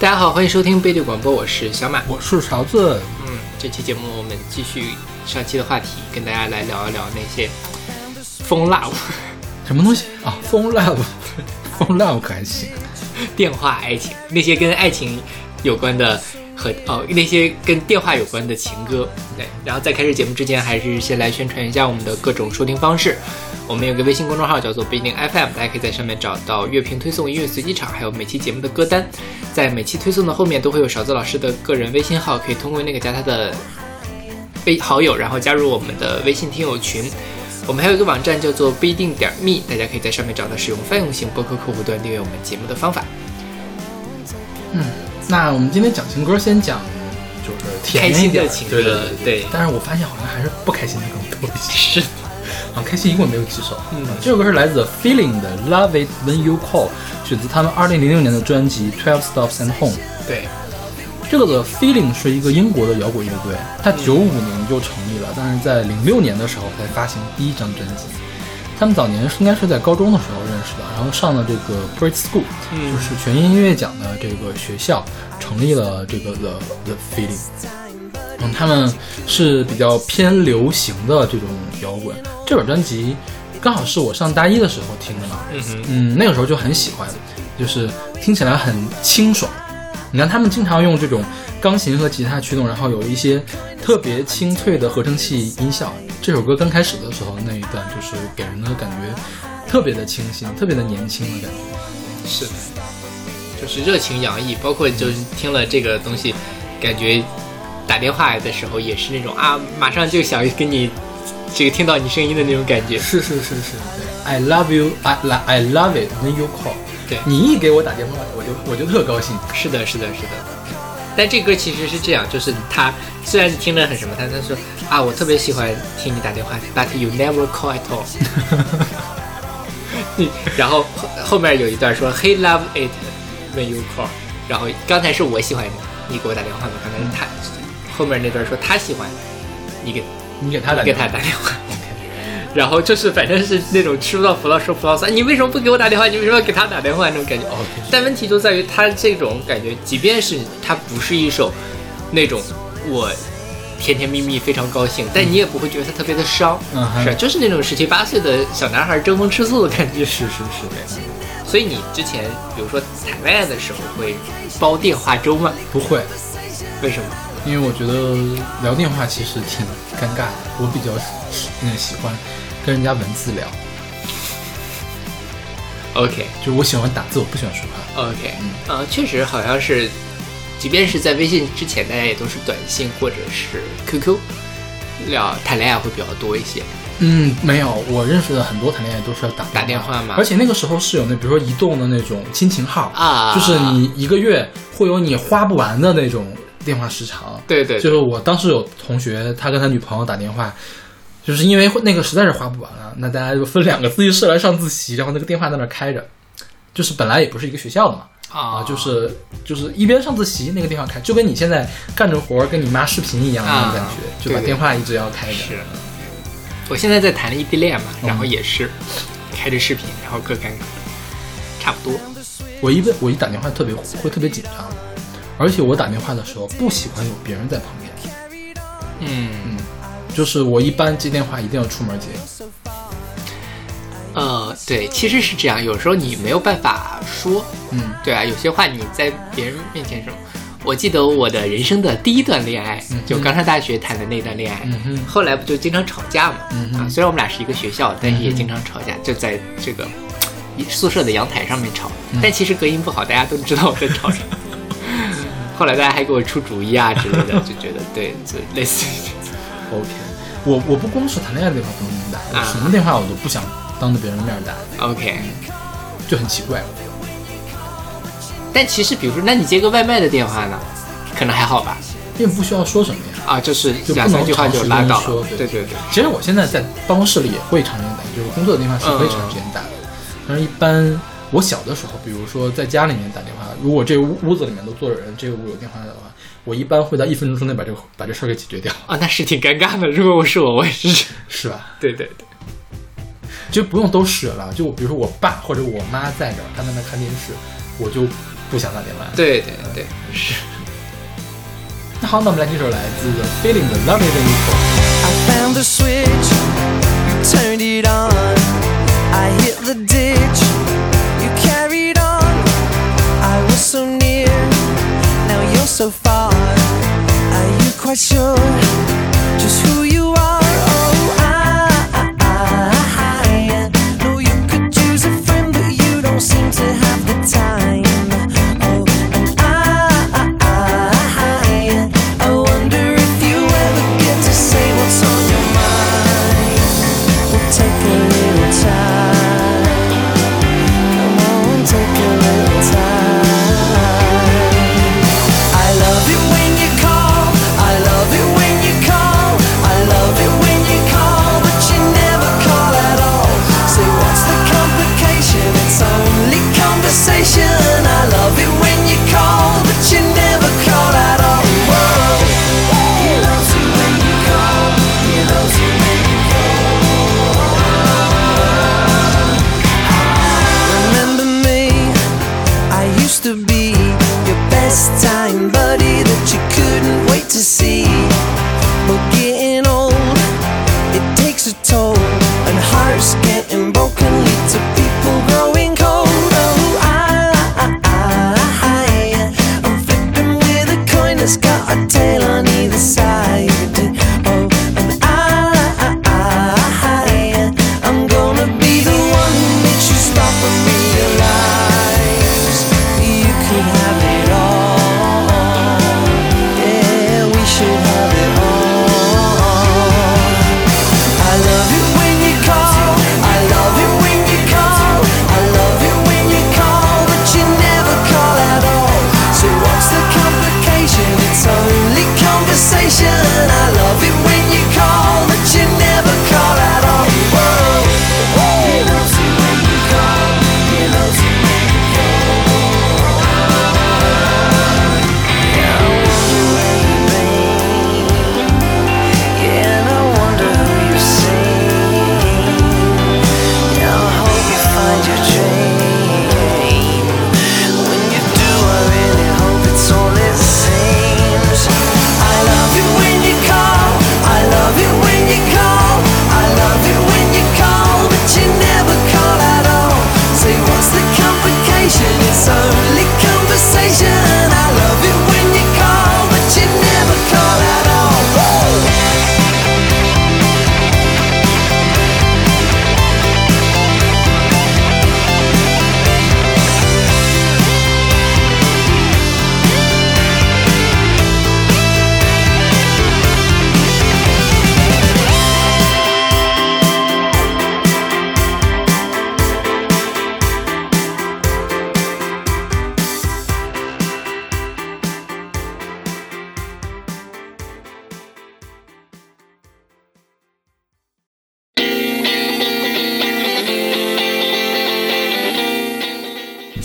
大家好，欢迎收听贝利广播，我是小马，我是勺子。嗯，这期节目我们继续上期的话题，跟大家来聊一聊那些风 love 什么东西啊？风 love，风 love 可还行？电话爱情，那些跟爱情有关的和哦那些跟电话有关的情歌。对，然后在开始节目之前，还是先来宣传一下我们的各种收听方式。我们有个微信公众号叫做不一定 FM，大家可以在上面找到乐评推送、音乐随机场，还有每期节目的歌单。在每期推送的后面都会有勺子老师的个人微信号，可以通过那个加他的微好友，然后加入我们的微信听友群。我们还有一个网站叫做不一定点 me，大家可以在上面找到使用泛用型播客客户端订阅我们节目的方法。嗯，那我们今天讲情歌，先讲就是开心的情歌，对对对。但是我发现好像还是不开心的更多一些。是。啊，开心一共没有几首。嗯，这首歌是来自 Feeling 的 Love It When You Call，选自他们二零零六年的专辑 Twelve Stops and Home。对，这个的 Feeling 是一个英国的摇滚乐队，它九五年就成立了，但是在零六年的时候才发行第一张专辑。他们早年应该是在高中的时候认识的，然后上了这个 Brit School，就是全英音乐奖的这个学校，成立了这个 The The Feeling。嗯，他们是比较偏流行的这种摇滚。这本专辑刚好是我上大一的时候听的嘛，嗯嗯，那个时候就很喜欢，就是听起来很清爽。你看他们经常用这种钢琴和吉他驱动，然后有一些特别清脆的合成器音效。这首歌刚开始的时候那一段，就是给人的感觉特别的清新，特别的年轻的感觉。是的，就是热情洋溢，包括就是听了这个东西，感觉。打电话的时候也是那种啊，马上就想跟你这个听到你声音的那种感觉。是是是是，对，I love you，I I love it when you call。对你一给我打电话，我就我就特高兴。是的，是的，是的。但这歌其实是这样，就是他虽然听着很什么，他他说啊，我特别喜欢听你打电话，But you never call at all。然后后后面有一段说，He love it when you call。然后刚才是我喜欢你给我打电话嘛，刚才是他。后面那段说他喜欢你给你给他给他打电话，然后就是反正是那种吃不到葡萄说葡萄酸，你为什么不给我打电话？你为什么要给他打电话？那种感觉。但问题就在于他这种感觉，即便是他不是一首那种我甜甜蜜蜜非常高兴，但你也不会觉得他特别的伤，是就是那种十七八岁的小男孩争风吃醋的感觉。是是是的。所以你之前比如说谈恋爱的时候会煲电话粥吗？不会。为什么？因为我觉得聊电话其实挺尴尬的，我比较嗯喜欢跟人家文字聊。OK，就我喜欢打字，我不喜欢说话。OK，嗯，确实好像是，即便是在微信之前，大家也都是短信或者是 QQ 聊谈恋爱会比较多一些。嗯，没有，我认识的很多谈恋爱都是要打打电话嘛，而且那个时候是有那比如说移动的那种亲情号啊，就是你一个月会有你花不完的那种。电话时长，对对，就是我当时有同学，他跟他女朋友打电话，就是因为那个实在是花不完了，那大家就分两个自习室来上自习，然后那个电话在那开着，就是本来也不是一个学校的嘛，啊，就是就是一边上自习，那个电话开，就跟你现在干着活跟你妈视频一样那种感觉，就把电话一直要开着。是，我现在在谈异地恋嘛，然后也是开着视频，然后各干各的，差不多。我一问，我一打电话特别会特别紧张。而且我打电话的时候不喜欢有别人在旁边。嗯嗯，就是我一般接电话一定要出门接。呃，对，其实是这样，有时候你没有办法说。嗯，对啊，有些话你在别人面前说。我记得我的人生的第一段恋爱，就刚上大学谈的那段恋爱，后来不就经常吵架嘛？啊，虽然我们俩是一个学校，但是也经常吵架，就在这个宿舍的阳台上面吵。但其实隔音不好，大家都知道我在吵什么。后来大家还给我出主意啊之类的，就觉得对，就类似于 OK。我我不光是谈恋爱的电话不能打，什么电话我都不想当着别人的面打。OK，就很奇怪。但其实，比如说，那你接个外卖的电话呢，可能还好吧，因为不需要说什么呀。啊，就是两三句话就拉倒。对对对。其实我现在在办公室里也会长时间打，就是工作的电话是会长时间打的，但是一般。我小的时候，比如说在家里面打电话，如果这屋屋子里面都坐着人，这个屋有电话的话，我一般会在一分钟之内把这个把这事儿给解决掉。啊，那是挺尴尬的。如果我是我，我也是，是吧？对对对。就不用都使了，就比如说我爸或者我妈在这儿，他在那看电视，我就不想打电话。对对对，是。那好，那我们来听首来自 The Feeling 的 Love It Equal。I found a switch, you turned it on. I hit the ditch, so far. Are you quite sure just who you are? Oh, I, I, I know you could use a friend, but you don't seem to have the time. Oh, and I, I, I wonder if you ever get to say what's on your mind. We'll take a little time.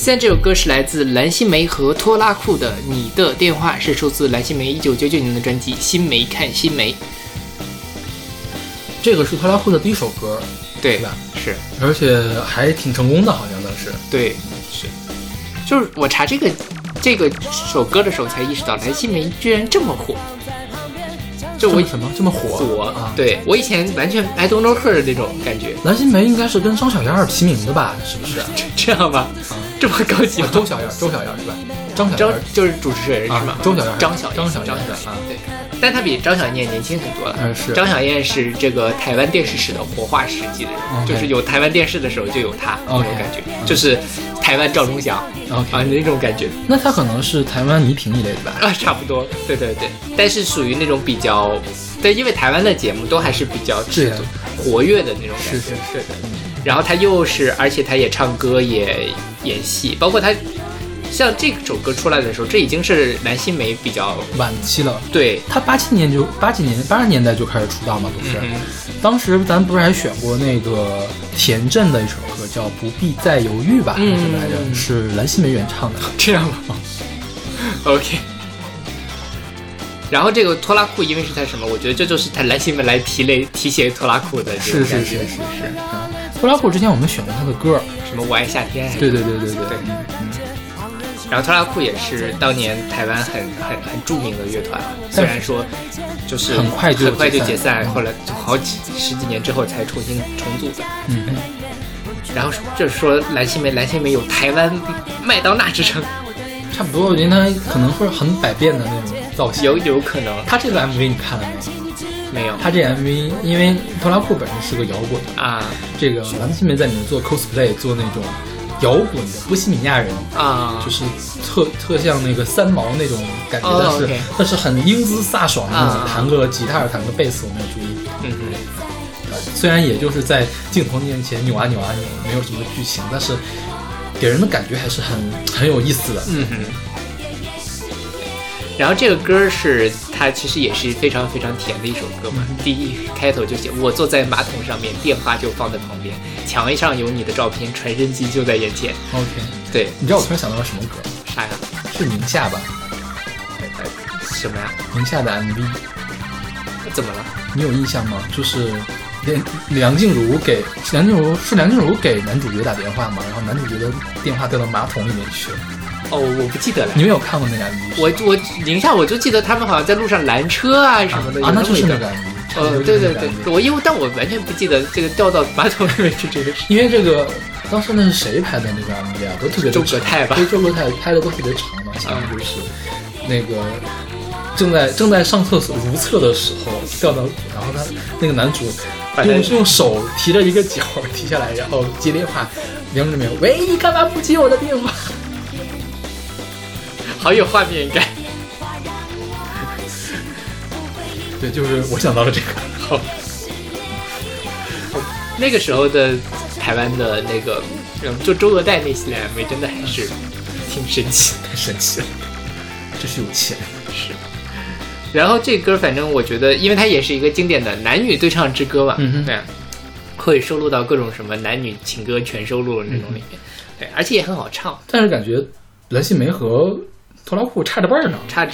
现在这首歌是来自蓝心湄和拖拉库的《你的电话》，是出自蓝心湄一九九九年的专辑《新梅看新梅》。这个是拖拉库的第一首歌，对是吧？是，而且还挺成功的，好像当时。对，是，就是我查这个这个首歌的时候才意识到，蓝心湄居然这么火。就我这么什么这么火火啊？，对我以前完全 I don't know her 的那种感觉，蓝心湄应该是跟张小燕儿齐名的吧？是不是？这样吧，这么高级吗？啊周小燕，周小燕是吧？张小张燕儿就是主持人是吗？啊周小燕。张小张小燕张小啊对，但她比张小燕年轻很多了。嗯是。张小燕是这个台湾电视史的活化石级的人，就是有台湾电视的时候就有她那种感觉，就是台湾赵忠祥啊那种感觉。那她可能是台湾倪萍一类的吧？啊，差不多，对对对，但是属于那种比较，对，因为台湾的节目都还是比较是活跃的那种感觉，是是是。的。然后他又是，而且他也唱歌，也演戏，包括他像这首歌出来的时候，这已经是蓝心湄比较晚期了。对，他八七年就八几年八十年代就开始出道嘛，不是？嗯当时咱不是还选过那个田震的一首歌叫《不必再犹豫》吧？还是来着？嗯是蓝心湄原唱的。这样吗？OK。然后这个拖拉裤，因为是他什么？我觉得这就是他蓝心湄来提类提携拖拉裤的是感觉。是是是是。嗯，拖拉库之前我们选过他的歌，什么我爱夏天，对对对对对对嗯嗯，然后拖拉库也是当年台湾很很很著名的乐团，虽然说就是很快就很快就解散后来就好几十几年之后才重新重组的。嗯嗯，然后就是说蓝心湄，蓝心湄有台湾麦当娜之称，差不多，我觉得他可能会很百变的那种造型。有有可能他这个 MV 你看了没有？没有他这 MV 因为特拉库本身是个摇滚，啊这个蓝心湄在里面做 cosplay，做那种摇滚的波西米亚人，啊，就是特特像那个三毛那种感觉，哦但是但是很英姿飒爽的那种，啊弹个吉他弹个贝斯，我没有注意。嗯哼。呃虽然也就是在镜头面前扭啊扭啊扭，没有什么剧情，但是给人的感觉还是很很有意思的。嗯哼。然后这个歌是它其实也是非常非常甜的一首歌嘛，第一开头就写我坐在马桶上面，电话就放在旁边，墙上有你的照片，传真机就在眼前。OK，对，你知道我突然想到了什么歌？啥呀？是宁夏吧？呃什么呀？宁夏的 MV，怎么了？你有印象吗？就是梁梁静茹给梁静茹是梁静茹给男主角打电话嘛，然后男主角的电话掉到马桶里面去了。哦，我不记得了你。们有看过那个 MV？我我宁夏我就记得他们好像在路上拦车啊什么的，啊，有那就是那个 MV。呃，对对对，对，我因为但我完全不记得这个掉到马桶里面去这个事。因为这个当时那是谁拍的那个 MV 啊？都特别的周格泰吧对，周格泰拍的都特别长嘛，像就是那个正在正在上厕所如厕的时候掉到，然后他那个男主用用手提着一个脚提下来，然后接电话，梁志明，喂，你干嘛不接我的电话？好有画面感。对，就是我想到了这个。好，那个时候的台湾的那个，嗯，就周俄代那系列 MV 真的还是挺神奇的。太神奇了，真是有钱。是。然后这歌反正我觉得，因为它也是一个经典的男女对唱之歌嘛，嗯哼对啊，会收录到各种什么男女情歌全收录的那种里面，对，而且也很好唱，但是感觉蓝心湄和拖拉库差着辈儿呢，差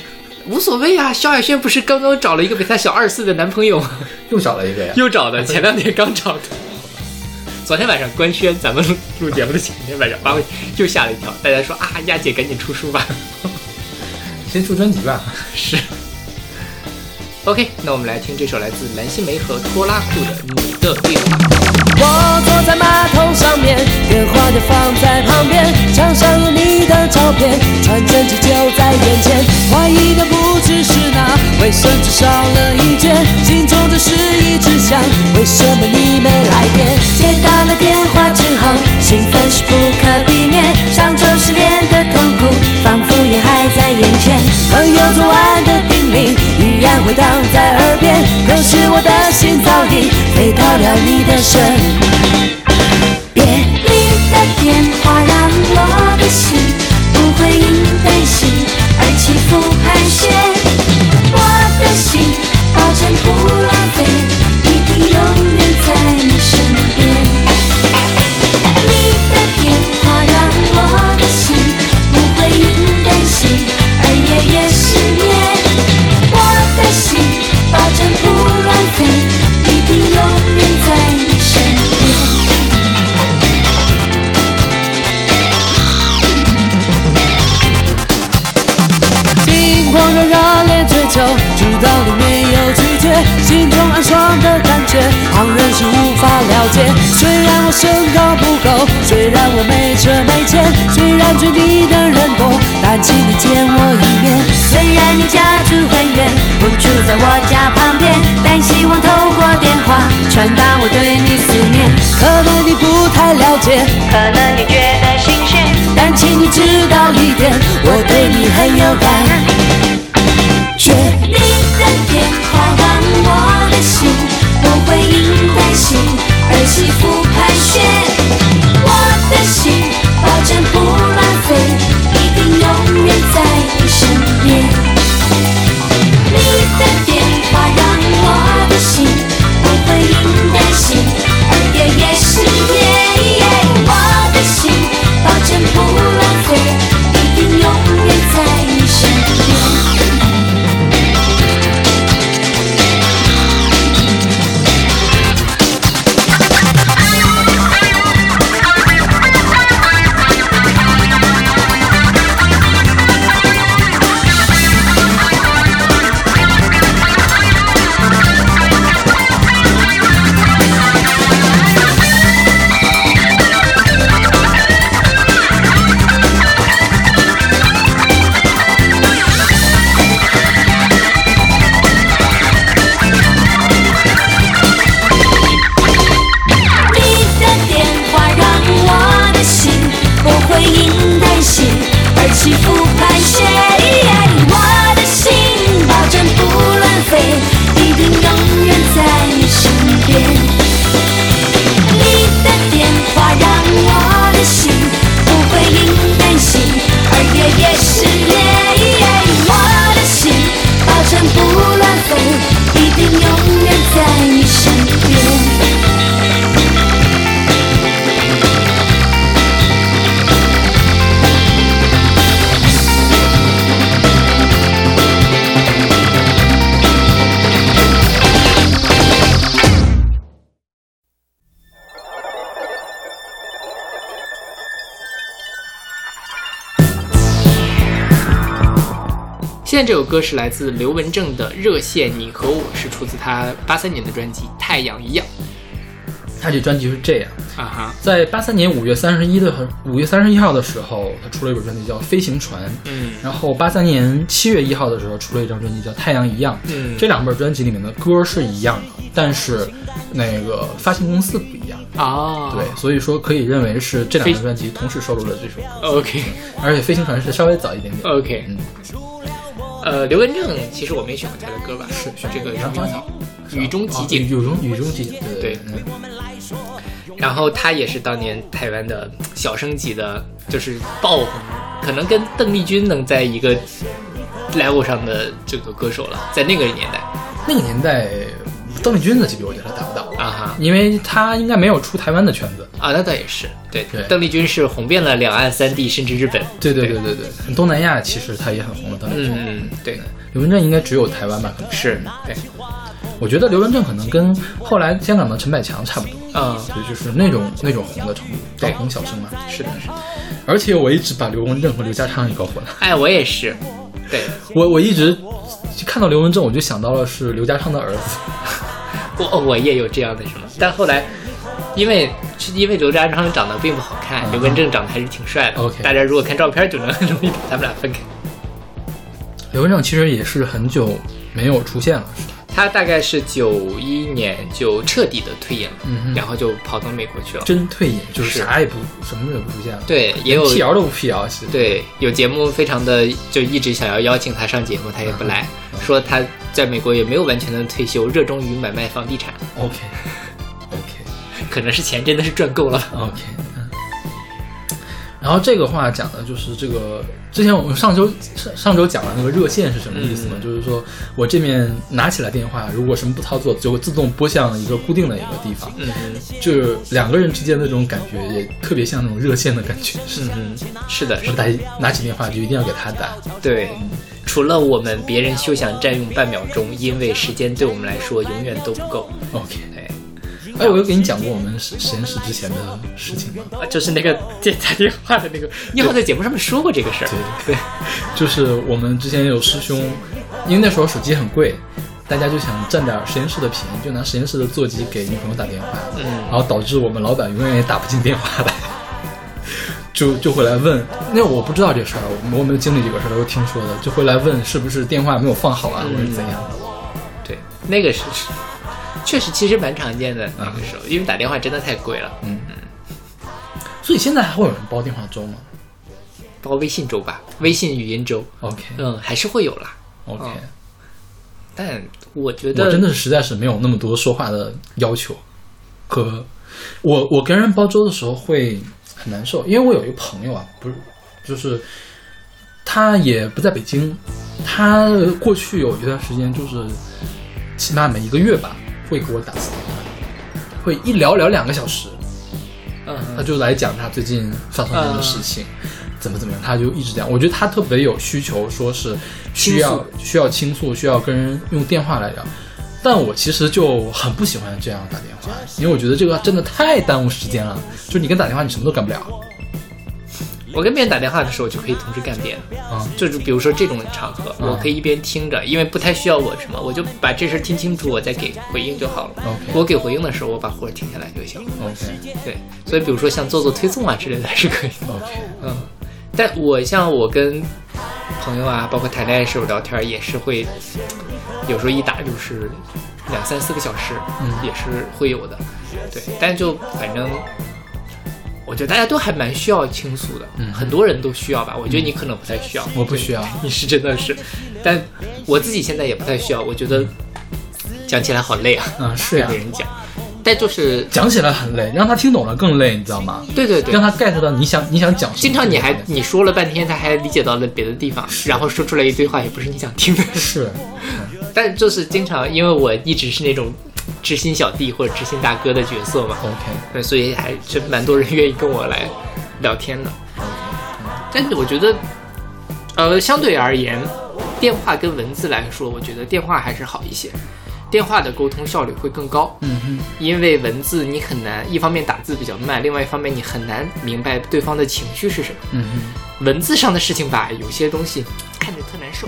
无所谓啊。萧亚轩不是刚刚找了一个比他小二岁的男朋友，又找了一个呀。又找的，前两天刚找的。昨天晚上官宣，咱们录录节目的前天晚上，把我又吓了一跳。大家说啊，亚姐赶紧出书吧。先出专辑吧。是。OK，那我们来听这首来自蓝心湄和拖拉库的《你的电话》。我坐在马桶上面，电话就放在旁边，墙上有你的照片，传真机就在眼前。怀疑的不只是那卫生纸少了一卷，心中只是一直想，为什么你没来电？接到了电话之后，兴奋是不可避免，上周失恋的痛苦，仿佛也还在眼前。朋友昨晚的叮咛，回荡在耳边，可是我的心早已飞到了你的身边。你的电话让我的心不会因悲喜而起伏盘旋，心中暗爽的感觉，旁人是无法了解。虽然我身高不够，虽然我没车没钱，虽然追你的人多，但请你见我一面。虽然你家住很远，不住在我家旁边，但希望透过电话传达我对你思念。可能你不太了解，可能你觉得新鲜，但请你知道一点，我对你很有感歌是来自刘文正的《热线你和我》，是出自他八三年的专辑《太阳一样他这专辑是这样，》啊哈，在八三年五月三十一的五月三十一号的时候，他出了一本专辑叫《飞行船》。嗯然后八三年七月一号的时候出了一张专辑叫《太阳一样》。嗯这两本专辑里面的歌是一样的，但是那个发行公司不一样。啊，对，所以说可以认为是这两张专辑同时收录了这首歌，，OK 而且《飞行船》是稍微早一点点。OK，嗯，呃，刘文正其实我没选过他的歌吧？是选这个杨花草，雨中奇景啊雨中雨中奇景，对对嗯然后他也是当年台湾的小生级的，就是爆红，可能跟邓丽君能在一个 level 上的这个歌手了，在那个年代那个年代，邓丽君的级别我觉得达不到，啊哈。因为她应该没有出台湾的圈子。啊，那倒也是，对，对。邓丽君是红遍了两岸三地，甚至日本，对对对。对对，东南亚其实她也很红的。邓丽君，嗯嗯，对，刘文正应该只有台湾吧？可能。是，对，我觉得刘文正可能跟后来香港的陈百强差不多，啊，对，就是那种那种红的程度，网红小生嘛。是的，是的，而且我一直把刘文正和刘家昌也搞混了。哎，我也是，对。我我一直看到刘文正，我就想到了是刘家昌的儿子。我我也有这样的什么，但后来。因为是因为刘嘉昌长得并不好看，嗯刘文正长得还是挺帅的。OK 大家如果看照片就能很容易把他们俩分开。刘文正其实也是很久没有出现了？他大概是九一年就彻底的退隐了，嗯然后就跑到美国去了。真退隐，就是是啥也不什么也不出现了，对，也有辟谣都不辟谣，其实。对有节目非常的就一直想要邀请他上节目，他也不来，说他在美国也没有完全的退休，热衷于买卖房地产，OK OK 可能是钱真的是赚够了。OK，嗯。然后这个话讲的就是这个，之前我们上周上上周讲的那个热线是什么意思呢？嗯就是说我这面拿起来电话，如果什么不操作，就会自动拨向一个固定的一个地方，嗯嗯，就是两个人之间的这种感觉，也特别像那种热线的感觉。嗯嗯哼，是的，是的，打拿起电话就一定要给他打。对。除了我们，别人休想占用半秒钟，因为时间对我们来说永远都不够。OK，对，哎，我有给你讲过我们实实验室之前的事情吗？啊就是那个接打电话的那个，你好像在节目上面说过这个事儿。对对，就是我们之前有师兄，因为那时候手机很贵，大家就想占点实验室的便宜，就拿实验室的座机给女朋友打电话，嗯然后导致我们老板永远也打不进电话来，就就会来问，那我不知道这事儿，我我没有经历这个事儿，都是听说的，就会来问是不是电话没有放好啊，或者怎样。对，那个是是确实其实蛮常见的那个时候，因为打电话真的太贵了。嗯。嗯，所以现在还会有人煲电话粥吗？包微信粥吧，微信语音粥，？OK。嗯，还是会有啦。OK，、但我觉得我真的是实在是没有那么多说话的要求，和我我跟人煲粥的时候会很难受，因为我有一个朋友啊，不是就是他也不在北京，他过去有一段时间就是起码每一个月吧会给我打次电话，会一聊聊两个小时，嗯他就来讲他最近发生什么事情，怎么怎么样，他就一直讲。我觉得他特别有需求，说是需要需要倾诉，需要跟人用电话来聊。但我其实就很不喜欢这样打电话，因为我觉得这个真的太耽误时间了。就你跟打电话，你什么都干不了我跟别人打电话的时候就可以同时干别的，啊。就是比如说这种场合，嗯我可以一边听着，因为不太需要我什么，我就把这事听清楚，我再给回应就好了。OK 我给回应的时候，我把活儿停下来就行。OK 对，所以比如说像做做推送啊之类的还是可以的。OK，嗯，但我像我跟朋友啊，包括谈恋爱时候聊天，也是会有时候一打就是两三四个小时，嗯也是会有的。对，但就反正我觉得大家都还蛮需要倾诉的，嗯很多人都需要吧。我觉得你可能不太需要，我不需要 你是真的是，但我自己现在也不太需要。我觉得讲起来好累啊，嗯，是呀跟别，人讲，但就是讲起来很累，让他听懂了更累，你知道吗？对对对让，他 get 到你想你想讲什么。经常你还你说了半天，他还理解到了别的地方，然后说出来一堆话也不是你想听的。是 但就是经常，因为我一直是那种知心小弟或者知心大哥的角色嘛，OK 对，所以还真蛮多人愿意跟我来聊天的。OK，但是我觉得，呃，相对而言，电话跟文字来说，我觉得电话还是好一些。电话的沟通效率会更高，嗯哼，因为文字你很难，一方面打字比较慢，另外一方面你很难明白对方的情绪是什么。嗯哼，文字上的事情吧，有些东西看着特难受。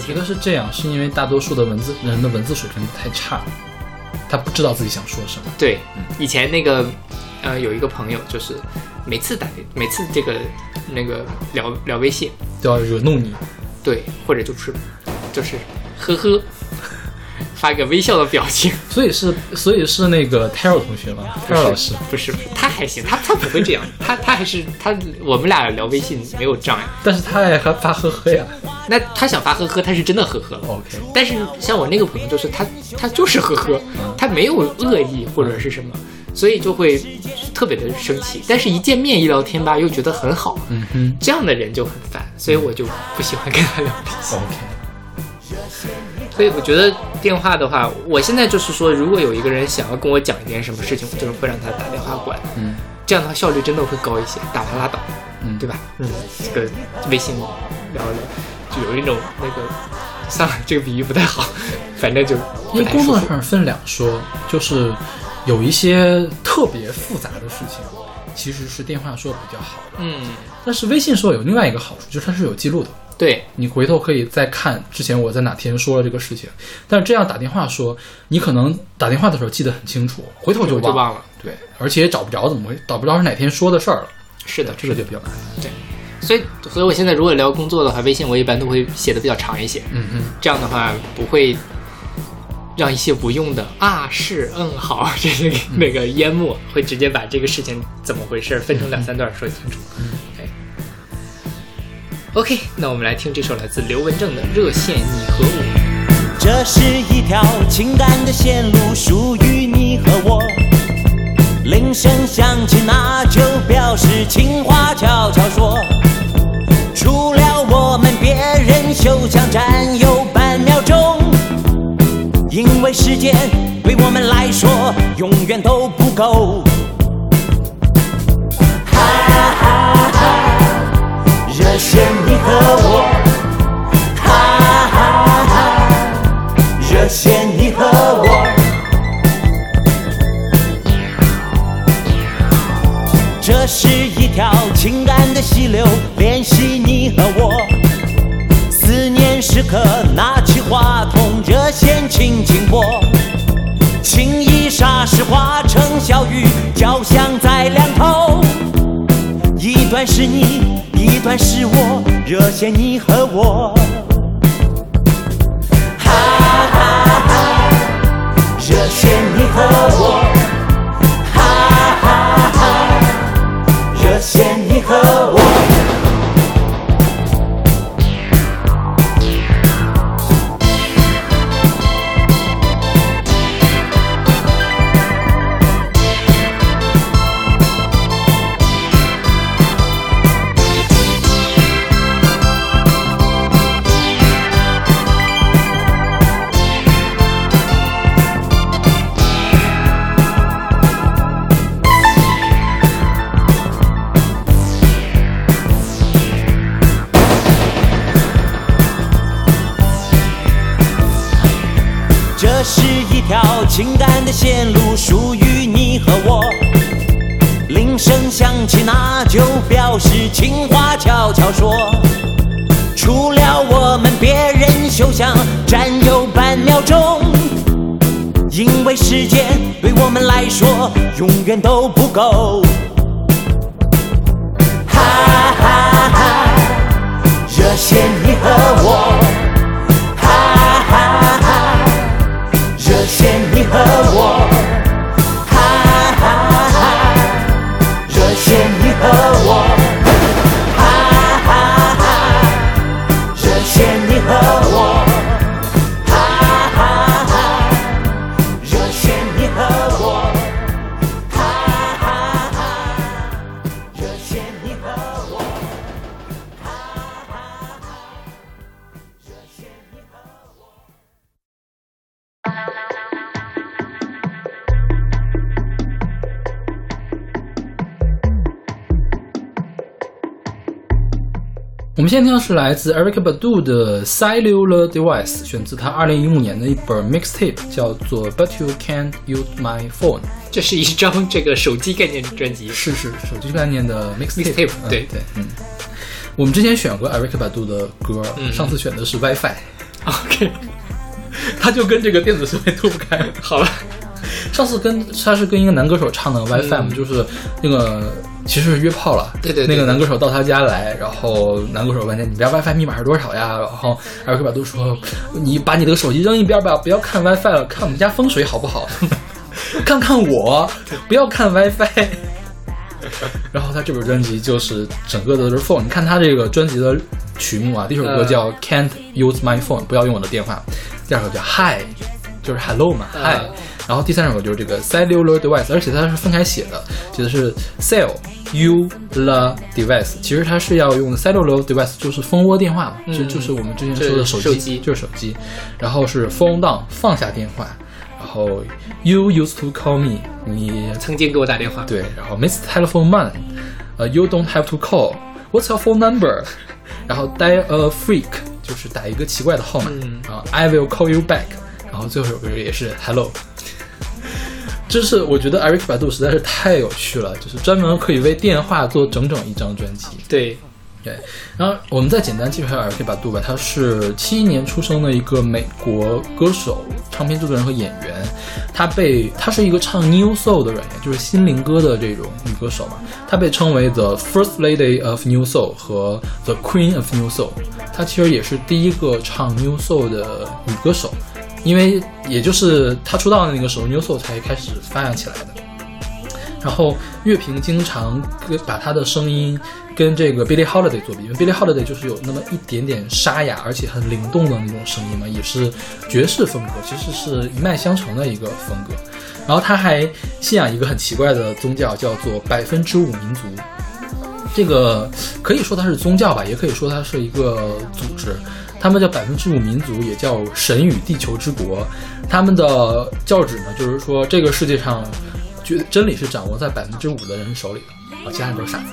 觉得是这样，是因为大多数的文字人的文字水平太差，他不知道自己想说什么。对，以前那个呃有一个朋友，就是每次打每次这个那个聊聊微信，都要惹怒你，对，或者就是就是呵呵，发一个微笑的表情。所以是所以是那个 Taro 同学吗？Taro 老师，不是不是，他还行，他他不会这样，他他还是他我们俩聊微信没有障碍。但是他也还发呵呵呀。那他想发呵呵，他是真的呵呵了。OK，但是像我那个朋友，就是他，他就是呵呵，他没有恶意或者是什么，所以就会特别的生气。但是一见面一聊天吧，又觉得很好，嗯哼这样的人就很烦，所以我就不喜欢跟他聊微信。，OK，所以我觉得电话的话，我现在就是说，如果有一个人想要跟我讲一件什么事情，我就是会让他打电话过来，嗯，这样的话效率真的会高一些，打完拉倒，嗯对吧？嗯，这个微信聊聊，就有一种那个，算了，这个比喻不太好，反正就因为工。作上分两说，就是有一些特别复杂的事情，其实是电话说比较好的。嗯，但是微信说有另外一个好处，就是它是有记录的，对，你回头可以再看之前我在哪天说了这个事情。但是这样打电话说，你可能打电话的时候记得很清楚，回头就忘了。对，而且也找不着怎么回找不着是哪天说的事儿了，是的，这个就比较麻烦。所以，所以我现在如果聊工作的话，微信我一般都会写的比较长一些，嗯嗯，这样的话不会让一些不用的啊是嗯好这些那个淹没，会直接把这个事情怎么回事分成两三段说清楚。哎，OK，那我们来听这首来自刘文正的《热线你和我》。这是一条情感的线路，属于你和我。铃声响起，那就表示情话悄悄说。除了我们，别人休想占有半秒钟，因为时间对我们来说永远都不够。哈哈哈，热线你和我，哈哈哈。热线你和我，这是一条情感的溪流，联系你和我。思念时刻，拿起话筒，热线轻轻拨，情意霎时化成小雨，交响在两头。一段是你，段是我，热线你和我。哈哈哈，热线你和我，哈哈哈，热线你和我。情感的线路，属于你和我。铃声响起，那就表示情话悄悄说。除了我们，别人休想占有半秒钟，因为时间对我们来说永远都不够。哈哈哈，热线你和我，见你和们现在听到是来自 Eric Badu 的 Cellular Device，选自他2015年的一本 mixtape，叫做 But You Can't Use My Phone，这是一张这个手机概念专辑，是是手机概念的 mixtape，Mixtape，对嗯对，嗯。我们之前选过 Eric Badu 的歌，嗯上次选的是 WiFi，OK，他就跟这个电子设备脱不开。好了，上次跟他是跟一个男歌手唱的 WiFi 嘛，就是那个其实是约炮了。嗯对对对那个男歌手到他家来，然后男歌手问他：“你家 WiFi 密码是多少呀？”然后艾瑞克百度说：“你把你的手机扔一边吧，不要看 WiFi 了，看我们家风水好不好？看看我，不要看 WiFi。”然后他这本专辑就是整个的都是 phone。你看他这个专辑的曲目啊，第一首歌嗯叫 Can't Use My Phone，不要用我的电话。第二首叫 Hi，就是 Hello 嘛嗯，Hi。然后第三首歌就是这个 cellular device，而且它是分开写的，写的是 cell u la device。其实它是要用 cellular device，就是蜂窝电话嘛，嗯就就是我们之前说的手机，手机就是手机。然后是 phone down，放下电话。然后 you used to call me，你曾经给我打电话，对，然后 Miss Telephone Man，呃，You don't have to call。What's your phone number？然后 dial a freak，就是打一个奇怪的号码。嗯然后 I will call you back。然后最后一首歌也是 Hello。就是我觉得 Eric 百度实在是太有趣了，就是专门可以为电话做整整一张专辑。对，对，然后我们再简单介绍一下 Eric 百度吧，他是七一年出生的一个美国歌手、唱片制作人和演员。他被他是一个唱 New Soul 的人，也就是心灵歌的这种女歌手嘛。她被称为 The First Lady of New Soul 和 The Queen of New Soul。她其实也是第一个唱 New Soul 的女歌手，因为也就是他出道的那个时候，New Soul 才开始发扬起来的。然后乐评经常跟把他的声音跟这个 Billie Holiday 做比，因为 Billie Holiday 就是有那么一点点沙哑，而且很灵动的那种声音嘛，也是爵士风格，其实是一脉相承的一个风格。然后他还信仰一个很奇怪的宗教，叫做百分之五民族。这个可以说它是宗教吧，也可以说它是一个组织。他们叫百分之五民族，也叫神与地球之国。他们的教旨呢，就是说这个世界上，觉真理是掌握在百分之五的人手里的，啊，其他人都是傻子。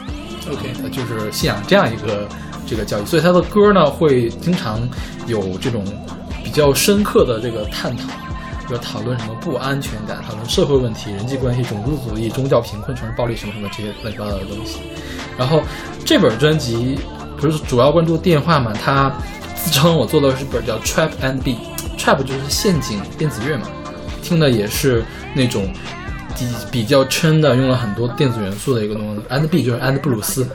OK，就是信仰这样一个这个教义，所以他的歌呢会经常有这种比较深刻的这个探讨。就讨论什么不安全感，讨论社会问题、人际关系、种族主义、宗教贫困、城市暴力什么什么这些乱七八糟的东西。然后这本专辑不是主要关注电话嘛？他自称我做的是本叫 Trap and B，Trap 就是陷阱电子乐嘛，听的也是那种比比较撑的，用了很多电子元素的一个东西。And B 就是 And 布鲁斯，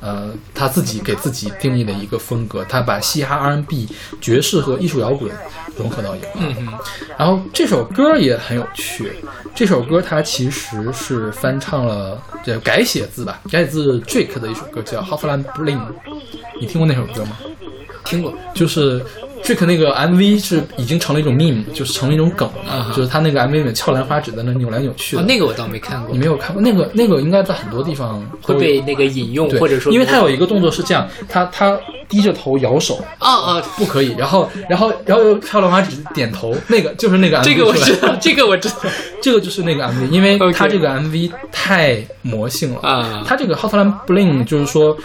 呃，他自己给自己定义的一个风格，他把嘻哈、R&B、爵士和艺术摇滚融合到一块。嗯哼，然后这首歌也很有趣，这首歌它其实是翻唱了，这改写自吧，改写自 Drake 的一首歌叫《Hotline Bling》，你听过那首歌吗？听过，就是 Drake 那个 MV 是已经成了一种 meme，就是成了一种梗了，啊就是他那个 MV 里面俏兰花指在那扭来扭去的。哦，那个我倒没看过。你，没有看过？那个？那个应该在很多地方会被那个引用，对，或者说因为他有一个动作是这样，他他低着头摇手，啊啊，不可以，然后然后然后又俏兰花指点头，那个就是那个 MV 这个我知道，这个我知道。这个就是那个 MV，因为它这个 MV 太魔性了。啊。他这个 Hotline Bling 就是说，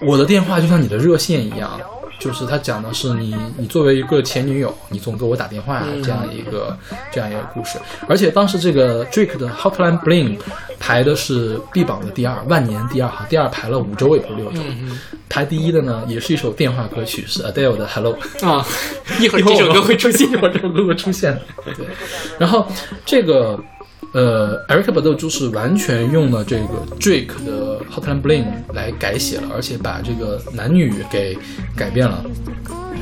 我的电话就像你的热线一样，就是他讲的是你你作为一个前女友，你总给我打电话啊这样一个、这样一个故事。而且当时这个 Drake 的 Hotline Bling 排的是 B 榜的第二，万年第二，哈第二排了五周也不是六周。嗯排第一的呢，也是一首电话歌曲，是 Adele 的 Hello。啊，一会儿这首歌会出现一会儿这首歌会出现。对，然后这个呃，Eric b a d o 就是完全用了这个 Drake 的 Hotline Bling 来改写了，而且把这个男女给改变了。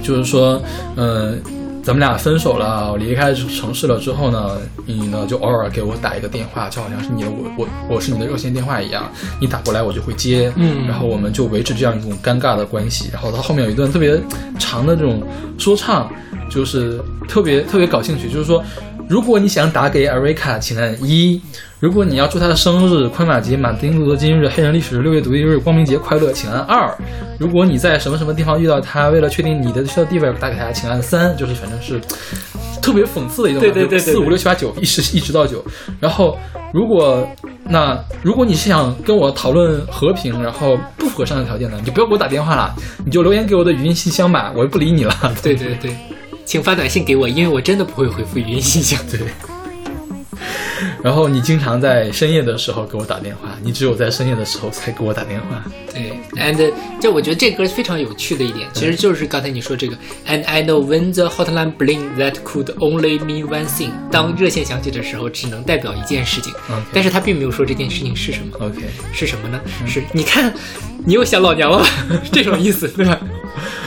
就是说，嗯、咱们俩分手了，我离开城市了之后呢，你呢就偶尔给我打一个电话，就好像是你的我我我是你的热线电话一样，你打过来我就会接，嗯然后我们就维持这样一种尴尬的关系。然后他后面有一段特别长的这种说唱，就是特别特别搞兴趣，就是说，如果你想打给 Erica，请按一；如果你要祝她的生日、宽马节、马丁路德金日、黑人历史日、六月独立日、光明节快乐，请按二；如果你在什么什么地方遇到他，为了确定你的需要地位打给他，请按三。就是反正是特别讽刺的一种，对对对对对四五六七八九一直一直到九。然后如果那如果你是想跟我讨论和平，然后不符合上述条件的，你就不要给我打电话了，你就留言给我的语音信箱吧，我就不理你了。对对对，请发短信给我，因为我真的不会回复语音信箱。对。然后你经常在深夜的时候给我打电话，你只有在深夜的时候才给我打电话。对，and 这我觉得这歌非常有趣的一点，其实就是刚才你说这个，and I know when the hotline bling that could only mean one thing。当热线响起的时候，只能代表一件事情 OK 但是他并没有说这件事情是什么。OK，是什么呢？是你看，你又想老娘了吧，这种意思，对吧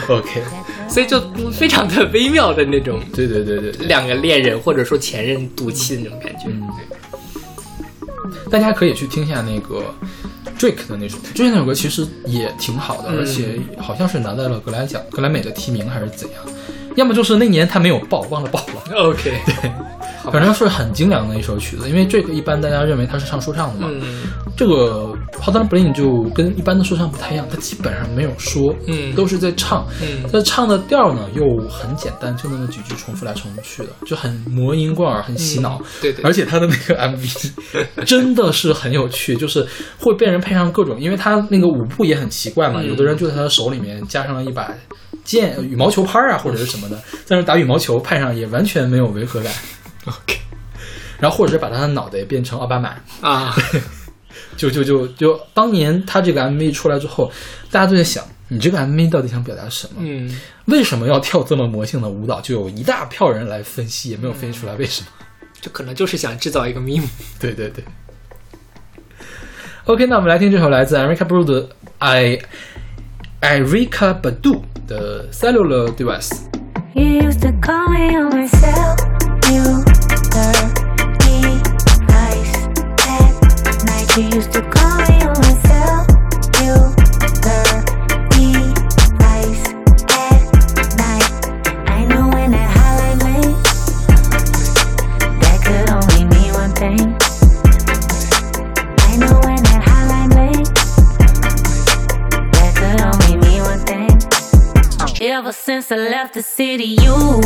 ？OK，所以就非常的微妙的那种对对对对对，两个恋人或者说前任赌气的那种感觉。嗯大家可以去听一下那个 Drake 的那首歌，Drake 那首歌其实也挺好的，嗯而且好像是拿到了格莱奖、格莱美的提名还是怎样，要么就是那年他没有报，忘了报了。OK，对，反正是很精良的一首曲子，因为 Drake 一般大家认为他是唱说唱的嘛，嗯这个 Hot and Bling 就跟一般的说唱不太一样，他基本上没有说，嗯都是在唱，嗯他唱的调呢又很简单，就那么几句重复来重复去的，就很魔音贯耳，很洗脑。嗯对对而且他的那个 MV 真的是很有趣，就是会被人配上各种，因为他那个舞步也很奇怪嘛，嗯有的人就在他的手里面加上了一把剑、羽毛球拍啊或者是什么的，在那打羽毛球，派上也完全没有违和感。OK 然后或者是把他的脑袋变成奥巴马，啊，就就就就当年他这个 MV 出来之后，大家都在想，你这个 MV 到底想表达什么？嗯为什么要跳这么魔性的舞蹈？就有一大票人来分析，也没有分析出来为什么。这可能就是想制造一个 meme。对对对。OK，那我们来听这首来自 Erica Badu 的 I Erica Badu 的 Cellular Device。At used to call. You were device at night. I know when that that could only mean one thing. I know when that that could only mean one thing. Ever since I left the city, you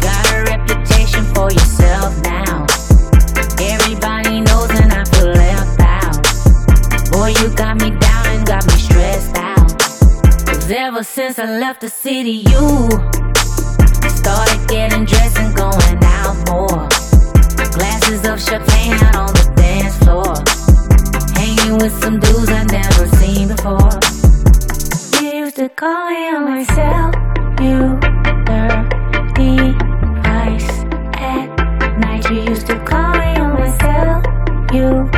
got a reputation for yourself now. Boy, you got me down and got me stressed out. Cause ever since I left the city, you started getting dressed and going out more. Glasses of champagne out on the dance floor. Hanging with some dudes I've never seen before. You used to call me on my cell. You device at night. You used to call me on my cell. You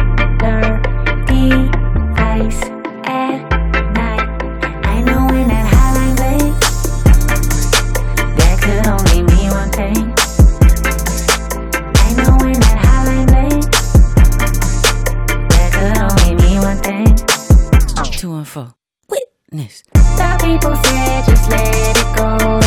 Witness. Some people say just let it go.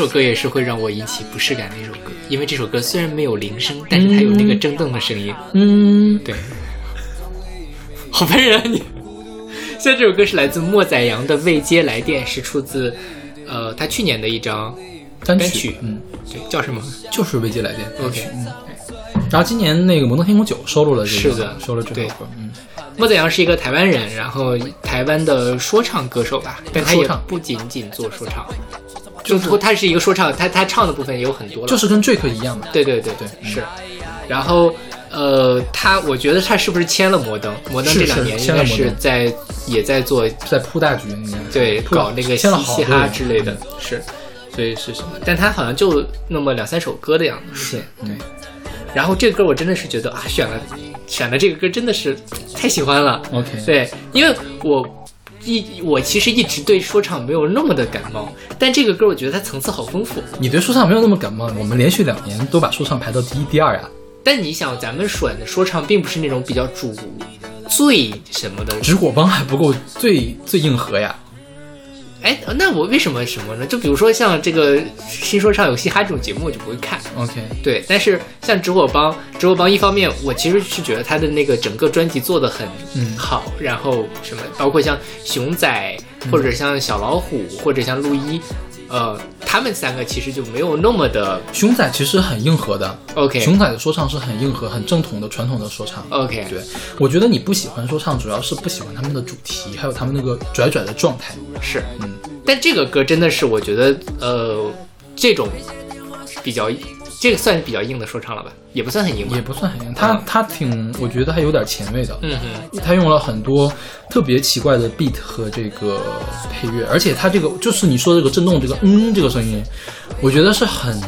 首歌也是会让我引起不适感的一首歌，因为这首歌虽然没有铃声，但是它有那个震动的声音。嗯，对，好烦人啊你！现在这首歌是来自莫宰阳的《未接来电》，是出自呃他去年的一张单单曲，嗯，对，叫什么？就是未接来电。？OK，然后今年那个摩登天空九收录了这个，是的收了这首歌，嗯，莫宰阳是一个台湾人，然后台湾的说唱歌手吧，但他也不仅仅做说唱，就是他是一个说唱，他他唱的部分也有很多了，就是跟 Drake 一样嘛。对对对对嗯是。然后呃，他我觉得他是不是签了摩登？摩登这两年应该是在也在做在铺大局，对搞那个嘻哈之类的，是，所以是什么？但他好像就那么两三首歌的样子，是对。然后这个歌我真的是觉得啊，选了选了这个歌真的是太喜欢了。OK 对，因为我一我其实一直对说唱没有那么的感冒，但这个歌我觉得它层次好丰富。你对说唱没有那么感冒，我们连续两年都把说唱排到第一、第二呀。但你想，咱们选的说唱并不是那种比较主最什么的，直火帮还不够最最硬核呀。哎，那我为什么什么呢？就比如说像这个新说唱有嘻哈这种节目，我就不会看。OK，对，但是像直火帮，直火帮一方面，我其实是觉得他的那个整个专辑做的很嗯好，然后什么，包括像熊仔，或者像小老虎，或者像陆一，呃，他们三个其实就没有那么的熊仔其实很硬核的 OK 熊仔的说唱是很硬核、很正统的传统的说唱。OK。对，我觉得你不喜欢说唱，主要是不喜欢他们的主题，还有他们那个拽拽的状态。是，嗯，但这个歌真的是我觉得，呃，这种比较这个算比较硬的说唱了吧？也不算很硬吧也？不算很硬，他他挺，我觉得还有点前卫的。嗯哼，他用了很多特别奇怪的 beat 和这个配乐，而且他这个就是你说的这个震动，这个嗯这个声音，我觉得是很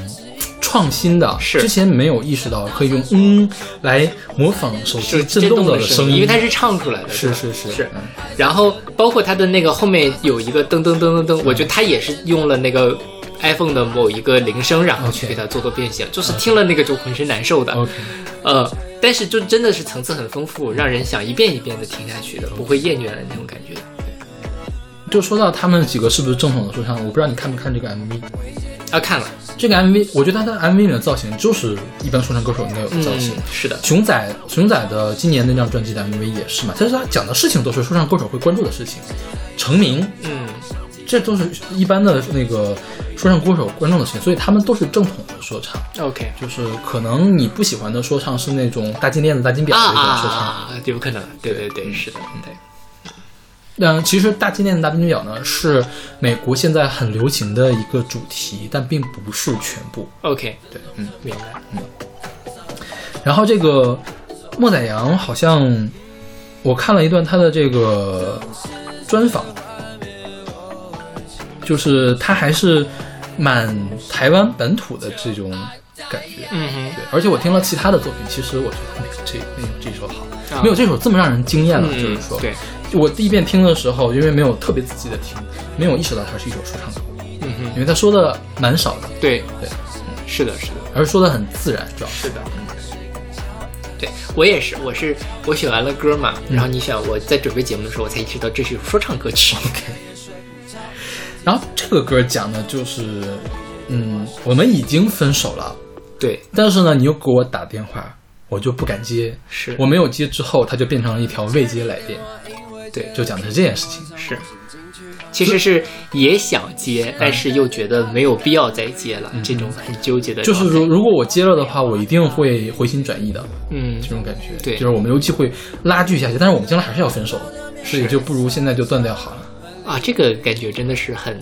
创新的，是之前没有意识到可以用嗯来模仿手就是机震动的声音因为它是唱出来的，是是是是嗯。然后包括他的那个后面有一个噔噔噔噔噔，我觉得他也是用了那个 iPhone 的某一个铃声，然后去给它做做变形，就是听了那个就浑身难受的。呃，但是就真的是层次很丰富，让人想一遍一遍的听下去的，不会厌倦的那种感觉。就说到他们几个是不是正统的说唱，我不知道你看没看这个 MV。啊，看了，这个 MV，我觉得他的 MV 里的造型就是一般说唱歌手应该有的造型。嗯，是的，熊仔，熊仔的今年那张专辑的 MV 也是嘛，但是他讲的事情都是说唱歌手会关注的事情，成名，嗯，这都是一般的那个说唱歌手观众的事情，所以他们都是正统的说唱。OK 就是可能你不喜欢的说唱是那种大金链子、大金表啊的那种说唱，啊，有可能，对对对，是的，对，嗯，其实大金链子、大金表呢是美国现在很流行的一个主题，但并不是全部。OK，对，嗯。明白。嗯然后这个莫宰阳好像我看了一段他的这个专访，就是他还是蛮台湾本土的这种感觉。嗯哼，对，而且我听了其他的作品，其实我觉得没有这没有这首好，啊。没有这首这么让人惊艳了。嗯就是说，对，我第一遍听的时候，因为没有特别仔细的听，没有意识到它是一首说唱歌，嗯哼，因为他说的蛮少的，对。对，是的，是的。而是说的很自然，主要是。是的，对我也是，我是我选完了歌嘛，然后你想我在准备节目的时候，我才意识到这是首说唱歌曲。然后这个歌讲的就是，嗯，我们已经分手了，对，但是呢，你又给我打电话，我就不敢接。是。我没有接之后，它就变成了一条未接来电，对，就讲的是这件事情。是，其实是也想接，但是又觉得没有必要再接了，这种很纠结的就。是如如果我接了的话，我一定会回心转意的，嗯。这种感觉。对。就是我们有机会拉锯下去，但是我们将来还是要分手，所以就不如现在就断掉好了，啊，这个感觉真的是很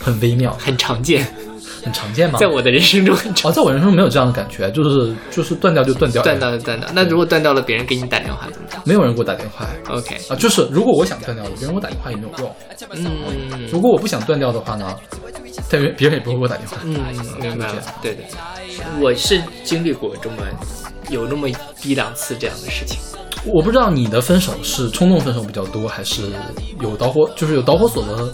很微妙，很常见，很常见吗。在我的人生中很常哦，在我人生中没有这样的感觉，就是就是断掉就断掉，断掉就断掉。那如果断掉了，别人给你打电话怎么办没有人给我打电话？OK，啊，就是如果我想断掉了，别人给我打电话也没有用。嗯如果我不想断掉的话呢，但别人也不会给我打电话。嗯，明白了。对对，我是经历过这么有那么一两次这样的事情。我不知道你的分手是冲动分手比较多，还是有导火，就是有导火索的，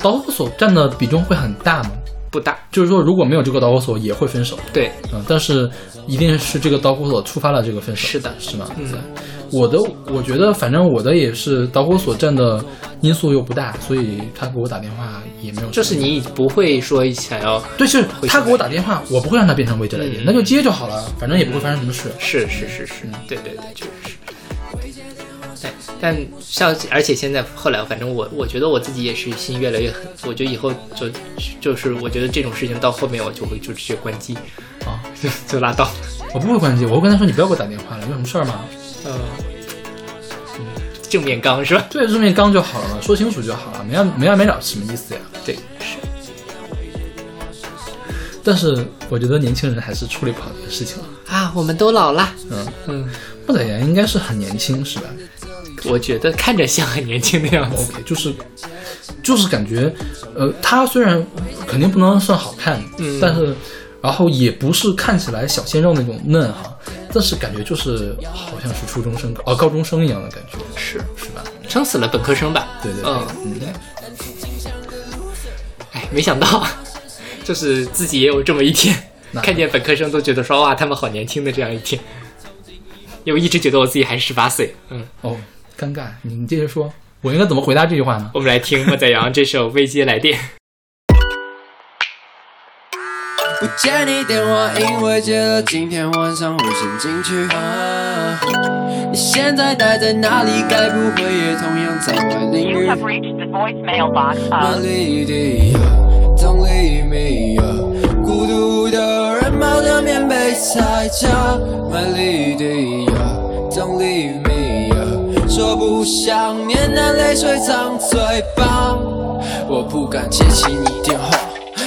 导火索占的比重会很大吗？不大，就是说，如果没有这个导火索，也会分手。对，嗯，但是一定是这个导火索触发了这个分手。是的是吗？嗯对。我的，我觉得反正我的也是导火索占的因素又不大，所以他给我打电话也没有。就是你不会说想要，对，是他给我打电话，我不会让他变成未接来电，嗯那就接就好了，反正也不会发生什么事。是是是是，对对对，确实是。对，但像而且现在后来，反正我我觉得我自己也是心越来越狠，我觉得以后就就是我觉得这种事情到后面我就会就直接关机，啊，就就拉倒。我不会关机，我会跟他说你不要给我打电话了，有什么事儿吗？嗯，正面刚是吧？对，正面刚就好了嘛，说清楚就好了，没完没完没了什么意思呀？对，是但是我觉得年轻人还是处理不好这个事情了。啊，我们都老了。嗯，嗯，莫宰阳应该是很年轻是吧我觉得看着像很年轻的样子。？OK，就是就是感觉，呃，他虽然肯定不能算好看，嗯但是然后也不是看起来小鲜肉那种嫩哈，但是感觉就是好像是初中生哦高中生一样的感觉，是是吧？撑死了本科生吧？对对对，嗯，嗯，哎，没想到，就是自己也有这么一天，看见本科生都觉得说哇，他们好年轻的这样一天。因为我一直觉得我自己还是十八岁。嗯，哦，尴尬，你你接着说，我应该怎么回答这句话呢？我们来听莫宰阳这首《未接来电》。不接你电话，因为接了今天晚上进去。啊，你现在待在哪里？该不会也同样在外淋雨 You have reached the voicemail box My lady, don't leave me. 孤独的人抱着棉被在家。My lady, don't leave me. 说不想念那泪水藏嘴巴，我不敢接起你电话，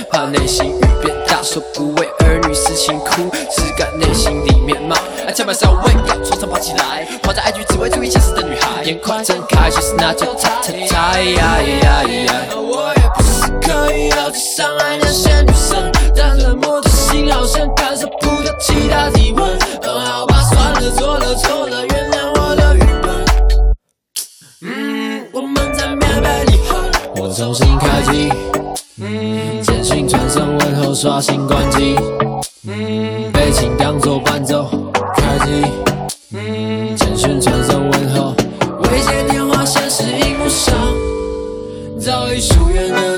怕内心雨变大，说不为儿女私情哭，只敢内心里面骂。爱千百少位，床上爬起来，花在 IG 只为注意现实的女孩，眼快睁开，其实那就太太太呀呀呀！我也不是刻意要去伤害那些女生，但冷漠的心好像感受不到其他体温。重新开机。简讯传送问候，刷新关机。背景当作伴奏，开机。简讯传送问候，未接电话显示荧幕上，早已疏远的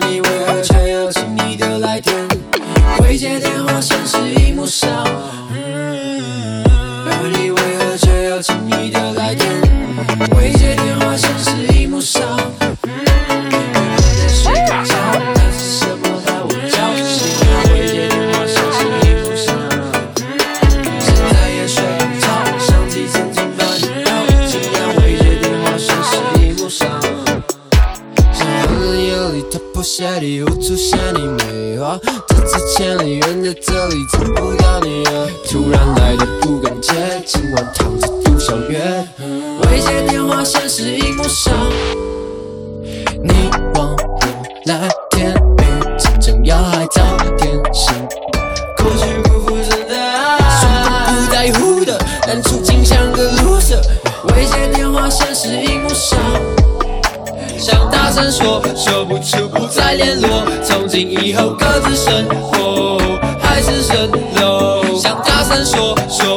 联络。从今以后各自生活，还是蜃楼。想大声说，说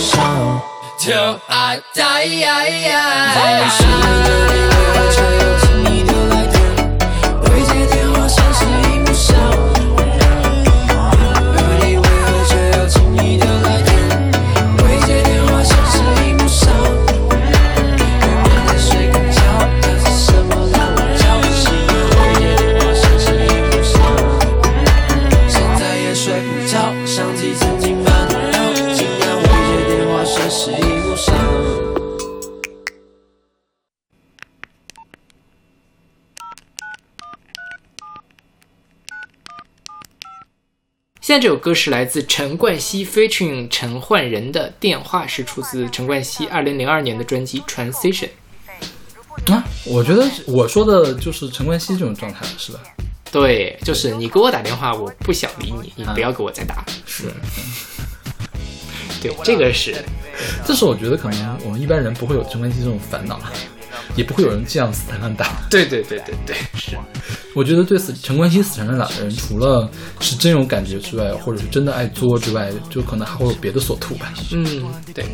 上，就爱在现在这首歌是来自陈冠希 featuring 陈奂仁的电话，是出自陈冠希二零零二年的专辑《Transition》。啊，我觉得我说的就是陈冠希这种状态了，是吧？对，就是你给我打电话，我不想理你，你不要给我再打。是，对，这个是这是我觉得可能我们一般人不会有陈冠希这种烦恼，也不会有人这样死缠烂打。对对对对对，是我觉得对死陈冠希死缠烂打的人，除了是真有感觉之外，或者是真的爱作之外，就可能还会有别的所图吧。嗯，对，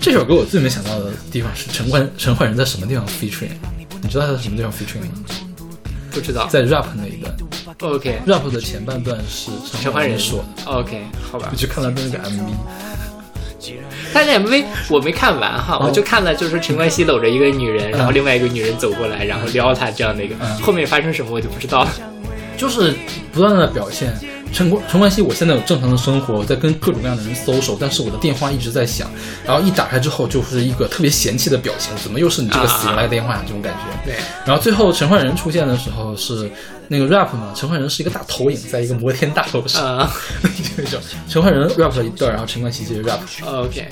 这首歌我最没想到的地方是陈冠陈奂仁在什么地方 featuring？你知道他在什么地方 featuring 吗？不知道。在 rap 那一段 OK，，rap 的前半段是陈奂仁说的。OK，好吧我。去看了那个 MV，但是 MV 我没看完哈，我就看了，就是陈冠希搂着一个女人，然后另外一个女人走过来，然后撩他这样的一个，后面发生什么我就不知道了。就是不断的表现。陈冠陈冠希，我现在有正常的生活，我在跟各种各样的人 social，但是我的电话一直在响，然后一打开之后就是一个特别嫌弃的表情，怎么又是你这个死人来的电话、这种感觉。对，然后最后陈奂仁出现的时候是那个 rap 呢，陈奂仁是一个大投影，在一个摩天大楼上，啊、这种陈奂仁 rap 了一段，然后陈冠希接着 rap。o k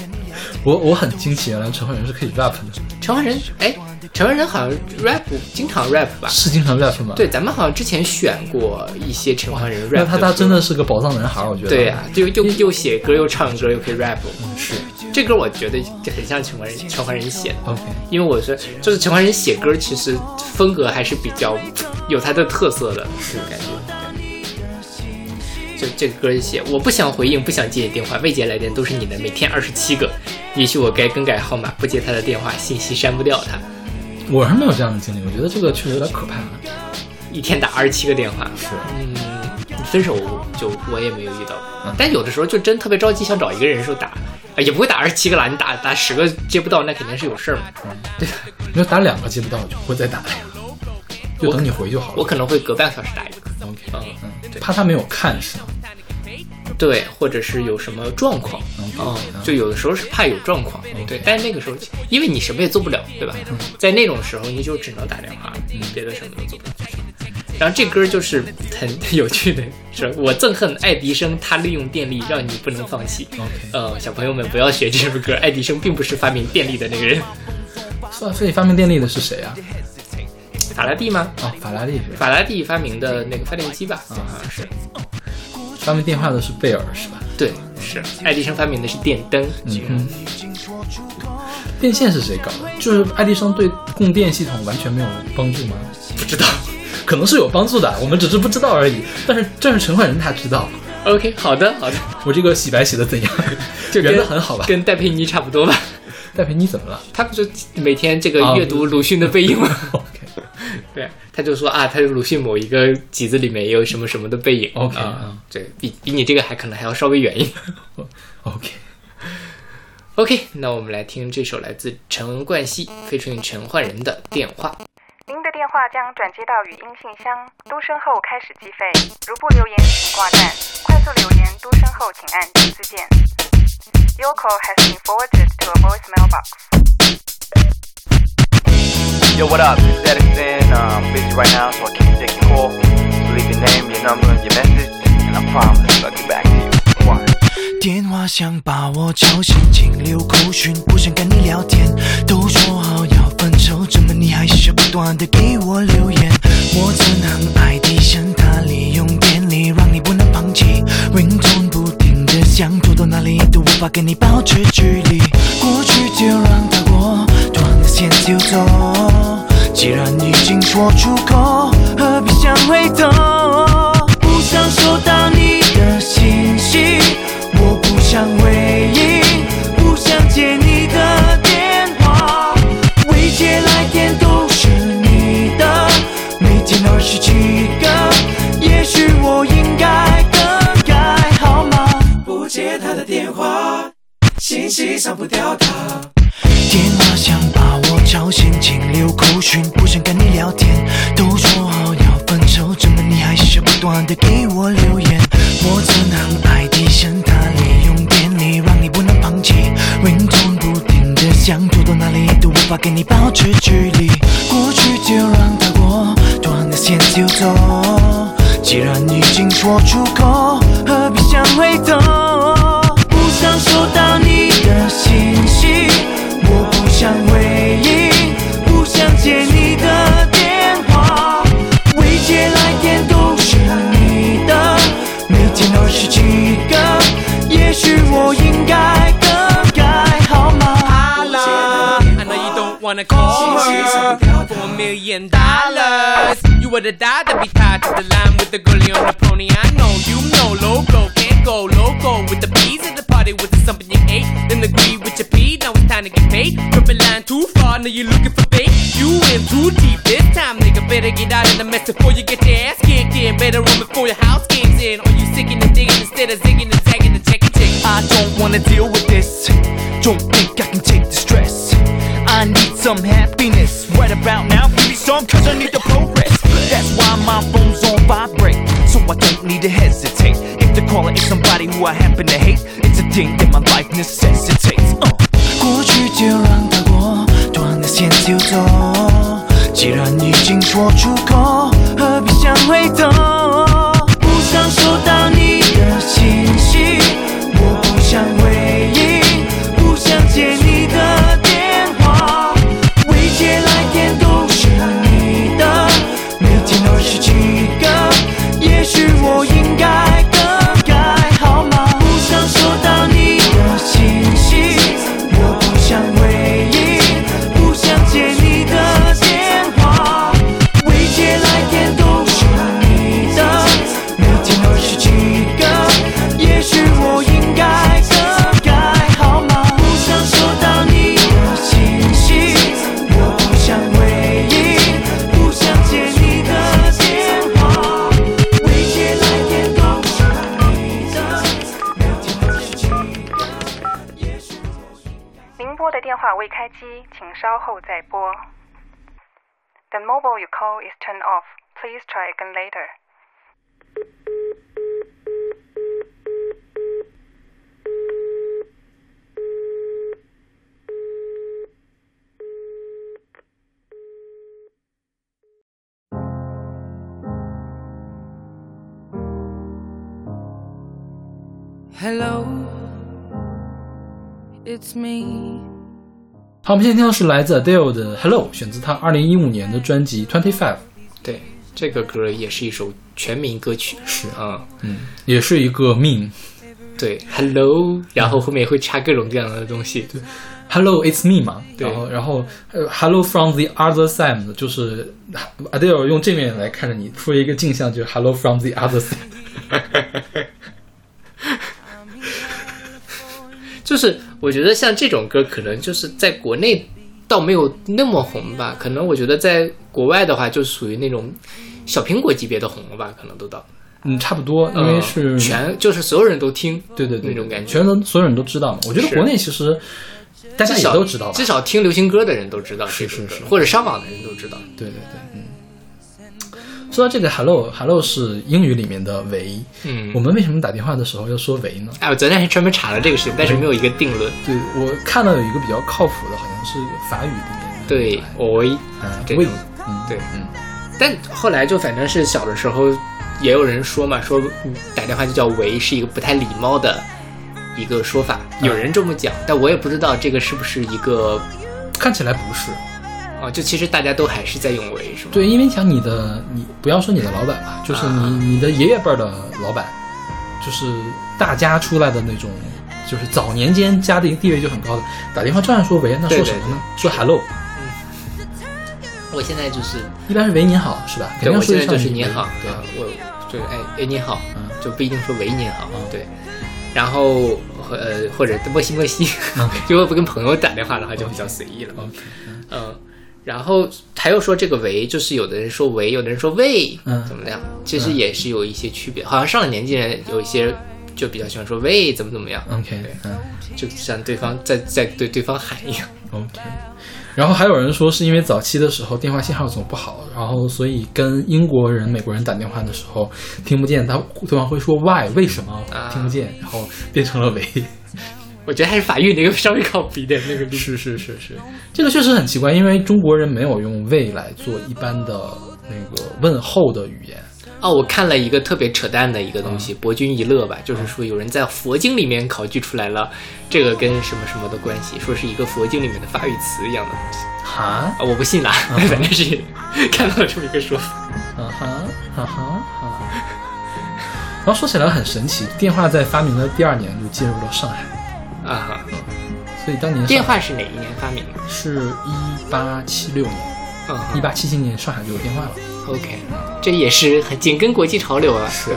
我我很惊奇，原来陈奂仁是可以 rap 的，陈奂仁，哎，陈奂仁好像 rap 经常 rap 吧？是经常 rap 吗？对，，咱们好像之前选过一些陈奂仁 rap 那他他真的的是个宝藏男孩，我觉得。对呀、就又又写歌又唱歌又可以 rap，是这歌我觉得就很像陈奂仁陈奂仁写的。OK。因为我是就是陈奂仁写歌，其实风格还是比较有他的特色的，是感觉。就这个歌写，我不想回应，不想接你电话，未接来电都是你的，每天二十七个，也许我该更改号码，不接他的电话，信息删不掉他，我是没有这样的经历，我觉得这个确实有点可怕。一天打二十七个电话。是，嗯，分手就我也没有遇到过，但有的时候就真特别着急，想找一个人的时候打，啊也不会打二十七个啦，你打打十个接不到，那肯定是有事儿嘛，对吧？你说打两个接不到，我就不会再打了呀，就等你回就好了。我可能会隔半个小时打一个。OK，嗯，嗯，怕他没有看是吗？对，或者是有什么状况，嗯，就有的时候是怕有状况，对，但是那个时候，因为你什么也做不了，对吧？在那种时候，你就只能打电话，嗯，别的什么都做不了。然后这歌就是很有趣的，是我憎恨爱迪生，他利用电力让你不能放弃。OK 呃，小朋友们不要学这首歌，爱迪生并不是发明电力的那个人，所所以发明电力的是谁啊？法拉第吗？哦，法拉利是？法拉第发明的那个发电机吧？啊，好像是。发明电话的是贝尔是吧？对，是爱迪生发明的是电灯。嗯，电线是谁搞的？就是爱迪生对供电系统完全没有帮助吗？不知道。可能是有帮助的，我们只是不知道而已。但是这是陈奂仁他知道，OK，好的，好的，我这个洗白洗的怎样？就跟圆的很好吧？跟戴佩妮差不多吧。戴佩妮怎么了他不是每天这个啊阅读鲁迅的背影吗？？OK 对，他就说啊，他鲁迅某一个集子里面也有什么什么的背影。OK，对比比你这个还可能还要稍微远一点。OK，OK，那我们来听这首来自陈冠希费春陈奂仁的电话。话将转接到语音信箱，嘟声后开始计费。如不留言，请挂断。快速留言，嘟声后请按第四键。Your call has been forwarded to a voicemail box. Yo, what up? It's Edison. Uh, I'm busy right now, so I can't take your call. So leave your name, your number, and your message, and I promise I'll get back to you. One. 电话想把我吵醒，请留口讯，不想跟你聊天。都说好怎么你还是不断的给我留言？我只能爱迪生，他利用电力让你不能放弃。ringtone 不停的想躲到哪里都无法跟你保持距离。过去就让它过，断了线就走。既然已经说出口，何必想回头？不想收到你的信息，我不想回信息删不掉他。电话想把我吵醒，请留口讯，不想跟你聊天。都说好要分手，怎么你还是不断的给我留言？我只能爱迪生，他利用电力让你不能放弃。ringtone 不停的响，拖到哪里都无法跟你保持距离。过去就让它过，断了线就走。既然已经说出口，何必想回头？Million dollars. You would have died to be tied to the line with the girlie on the pony. I know you know logo can't go loco with the bees at the party. Was it something you ate? Then agree with your pee. Now it's time to get paid. Tripping line too far. Now you're looking for bait. You in too deep this time, nigga. Better get out of the mess before you get your ass kicked in. Better run before your house gives in. Or you sicking and digging instead of zigging and zagging and checking. I don't wanna deal with this. Don't think I can take some happiness right about now. Give me some, cause I need the progress. That's why my phone's on vibrate. So I don't need to hesitate. If the caller is somebody who I happen to hate, it's a thing that my life necessitates. Uh. 过去就让它过，断了线就走。既然已经说出口，何必想 想回头， 请稍后再拨。The mobile you call is turned off. Please try again later. Hello, it's me. 好，我们现在听到是来自 Adele 的《Hello》，选自他二零一五年的专辑《Twenty Five》。对，这个歌也是一首全民歌曲，是啊，嗯，也是一个 meme。对，Hello，然后后面会插各种各样的东西。对 Hello, it's me 嘛，对然后然后呃 Hello from the other side 就是 Adele 用这面来看着你，出了一个镜像，就是 Hello from the other side。就是我觉得像这种歌，可能就是在国内倒没有那么红吧，可能我觉得在国外的话，就属于那种小苹果级别的红了吧，可能都到。嗯，差不多，因为是、嗯全就是所有人都听，对对对那种感觉，全都所有人都知道嘛。我觉得国内其实大家也都知道吧，至少听流行歌的人都知道这是是是或者上网的人都知道。对对对，嗯。说到这个 hello，hello 是英语里面的喂。嗯我们为什么打电话的时候要说喂呢？哎，我昨天还专门查了这个事情，但是没有一个定论。对我看到有一个比较靠谱的，好像是法语里面的。对，喂，嗯，喂嗯，对，嗯，但后来就反正是小的时候，也有人说嘛，说嗯打电话就叫喂是一个不太礼貌的一个说法，有人这么讲，但我也不知道这个是不是一个看起来不是。哦，就其实大家都还是在用喂，是吗？对，因为像你的，你不要说你的老板吧，就是你、啊你的爷爷辈儿的老板，就是大家出来的那种，就是早年间家庭地位就很高的，打电话照样说喂，那说什么呢？说 hello，我现在就是，一般是喂您好是吧？肯定说一就是您好，对啊，我就是哎哎您好嗯，就不一定说喂您好嗯，对。然后呃或者莫西莫西，如果 不跟朋友打电话的话就比较随意了。嗯，然后还有说这个喂，就是有的人说喂，有的人说喂，嗯怎么样？其实也是有一些区别。好像上了年纪人有一些就比较喜欢说喂，怎么怎么样，OK，对嗯就像对方在在对对方喊一样。OK。然后还有人说是因为早期的时候电话信号总不好，然后所以跟英国人、美国人打电话的时候听不见，他对方会说 why 为什么啊听不见，然后变成了喂。我觉得还是法语那个稍微靠谱一点，那个例是是是是，这个确实很奇怪，因为中国人没有用“喂”来做一般的那个问候的语言。哦，我看了一个特别扯淡的一个东西，博君一乐吧，就是说有人在佛经里面考据出来了，这个跟什么什么的关系，说是一个佛经里面的法语词一样的东西。哈，啊，我不信啦，反正是看到了这么一个说法。啊哈，啊哈，啊。然后说起来很神奇，电话在发明的第二年就进入了上海，啊哈，所以当年电话是哪一年发明的？是一八七六年，嗯一八七七年上海就有电话了。OK，这也是很紧跟国际潮流啊，是？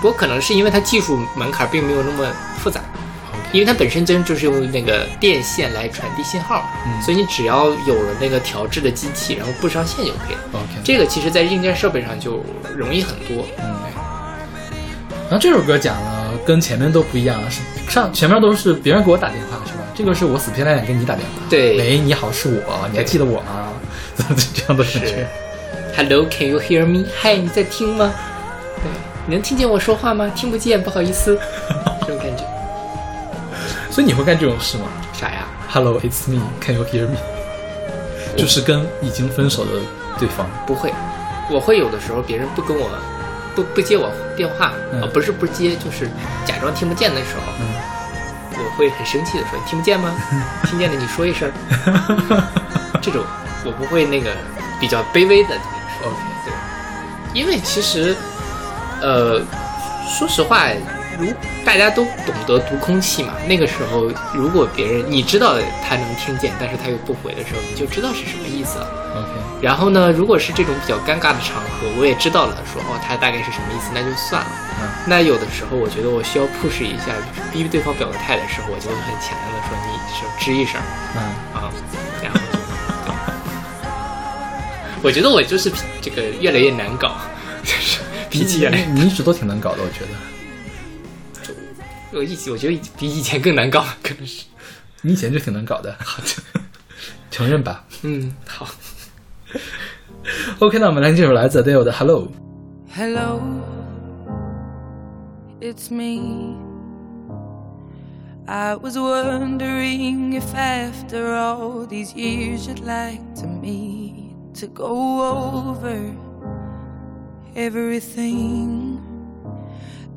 不过可能是因为它技术门槛并没有那么复杂，因为它本身真就是用那个电线来传递信号，嗯所以你只要有了那个调制的机器，然后布上线就可以了。OK，这个其实在硬件设备上就容易很多。嗯。然后这首歌讲了跟前面都不一样，是上前面都是别人给我打电话是吧？这个是我死皮赖脸给你打电话。对喂，你好，是我，你还记得我吗？这样的感觉。Hello，Can you hear me？嗨，你在听吗？对，你能听见我说话吗？听不见，不好意思，这种感觉。所以你会干这种事吗啥呀？？Hello, it's me. Can you hear me？就是跟已经分手的对方。不会，我会有的时候别人不跟我不不接我电话，嗯啊，不是不接，就是假装听不见的时候，嗯我会很生气的说：“你听不见吗？听见了你说一声。”这种我不会那个比较卑微的怎么说。对，因为其实，呃，说实话，如大家都懂得读空气嘛，那个时候如果别人你知道他能听见，但是他又不回的时候，你就知道是什么意思了。OK，然后呢，如果是这种比较尴尬的场合，我也知道了，说哦，他大概是什么意思，那就算了。嗯那有的时候，我觉得我需要 push 一下，就是逼对方表个态的时候，我就会很强硬的说你是吱一声嗯，啊，然后就对 我觉得我就是这个越来越难搞，就是脾气越来越你你一直都挺难搞的，我觉得。我以前我觉得比以前更难搞，可能是你以前就挺难搞的，好的，承认吧。嗯好。OK，那我们来这首来自 Adele 的 Hello。Hello, it's me. I was wondering if after all these years you'd like to meet to go over everything.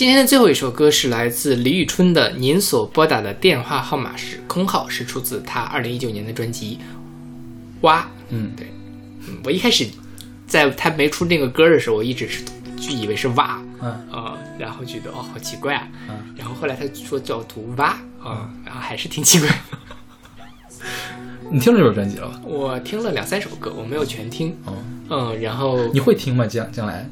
今天的最后一首歌是来自李宇春的《您所拨打的电话号码是空号》，是出自她二零一九年的专辑《蛙》。嗯，对，嗯，我一开始在她没出那个歌的时候，我一直是就以为是蛙，嗯啊、然后觉得哦好奇怪啊，嗯然后后来她说叫读蛙啊、然后还是挺奇怪的。你听了这首专辑了吧？我听了两三首歌，我没有全听，哦，嗯，然后你会听吗？将将来？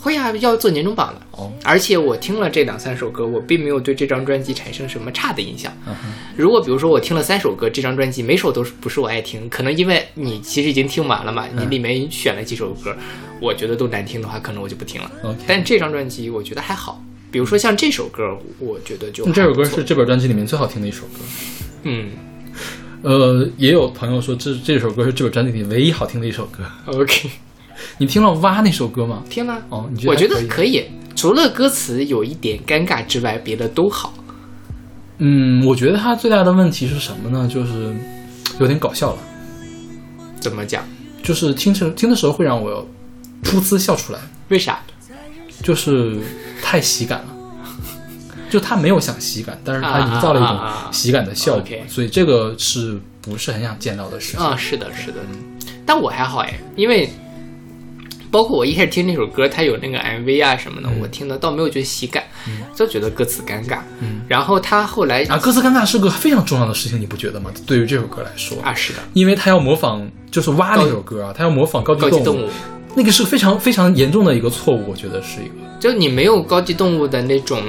会啊，要做年终榜的。哦，而且我听了这两三首歌，我并没有对这张专辑产生什么差的印象。嗯，如果比如说我听了三首歌，这张专辑每首都是不是我爱听，可能因为你其实已经听完了嘛，你里面选了几首歌，我觉得都难听的话，可能我就不听了。但这张专辑我觉得还好，比如说像这首歌，我觉得就这首歌是这本专辑里面最好听的一首歌。嗯呃，也有朋友说这这首歌是这本专辑里唯一好听的一首歌。OK 你听了《蛙》那首歌吗？听了，哦，你觉得我觉得可可以，除了歌词有一点尴尬之外，别的都好。嗯，我觉得他最大的问题是什么呢？就是有点搞笑了，怎么讲？就是听着听的时候会让我噗呲笑出来，为啥？就是太喜感了。就他没有想喜感，但是他啊营造了一种喜感的效果，OK 所以这个是不是很想见到的事情？啊，是的，是的，但我还好哎，因为包括我一开始听那首歌，它有那个 MV 啊什么的，我听的倒没有觉得喜感，就觉得歌词尴尬。嗯然后他后来啊，歌词尴尬是个非常重要的事情，你不觉得吗？对于这首歌来说，啊，是的，因为他要模仿，就是蛙那首歌啊，他要模仿高级动物，那个是非常非常严重的一个错误，我觉得是一个。就你没有高级动物的那种，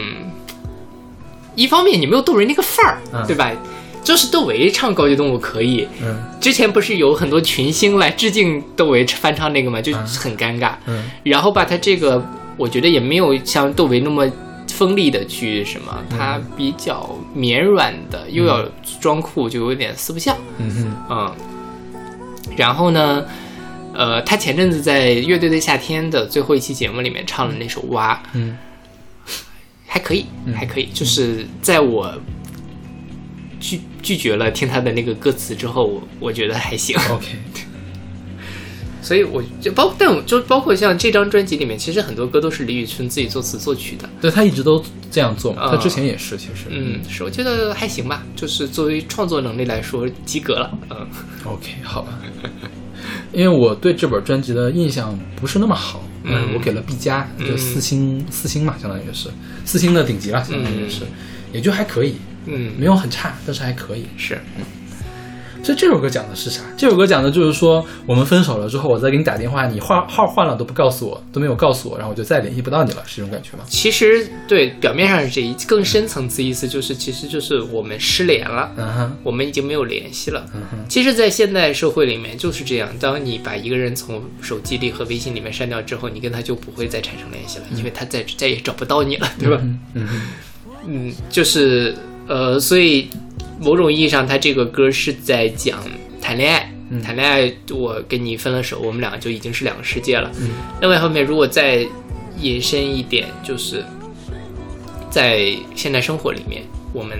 一方面你没有窦唯那个范儿，嗯对吧？就是窦唯唱高级动物可以，嗯。之前不是有很多群星来致敬窦唯翻唱那个嘛，就很尴尬。嗯。然后吧，他这个我觉得也没有像窦唯那么锋利的去什么，他比较绵软的，又要装酷，就有点四不像。嗯然后呢，呃，他前阵子在《乐队的夏天》的最后一期节目里面唱了那首《蛙》，嗯，还可以，还可以，就是在我拒拒绝了听他的那个歌词之后，我我觉得还行。OK，所以我就包，但我就包括像这张专辑里面，其实很多歌都是李宇春自己作词作曲的。对他一直都这样做嘛，之前也是，其实。嗯，是，我觉得还行吧，就是作为创作能力来说，及格了。嗯 OK，好吧。因为我对这本专辑的印象不是那么好，嗯我给了 B 加，就嗯四星，四星嘛，相当于是四星的顶级了，相当于是，也就还可以，嗯，没有很差，但是还可以。是，所以这首歌讲的是啥？这首歌讲的就是说，我们分手了之后，我再给你打电话，你换号换了都不告诉我，都没有告诉我，然后我就再也联系不到你了，是这种感觉吗？其实对表面上是这一，更深层次意思就是，其实就是我们失联了，嗯哼，我们已经没有联系了。嗯哼，其实，在现代社会里面就是这样，当你把一个人从手机里和微信里面删掉之后，你跟他就不会再产生联系了，因为他再再也找不到你了，对吧？嗯嗯哼，嗯，就是呃，所以某种意义上，他这个歌是在讲谈恋爱。嗯谈恋爱，我跟你分了手，我们两个就已经是两个世界了。嗯另外一方面，如果再延伸一点，就是在现代生活里面，我们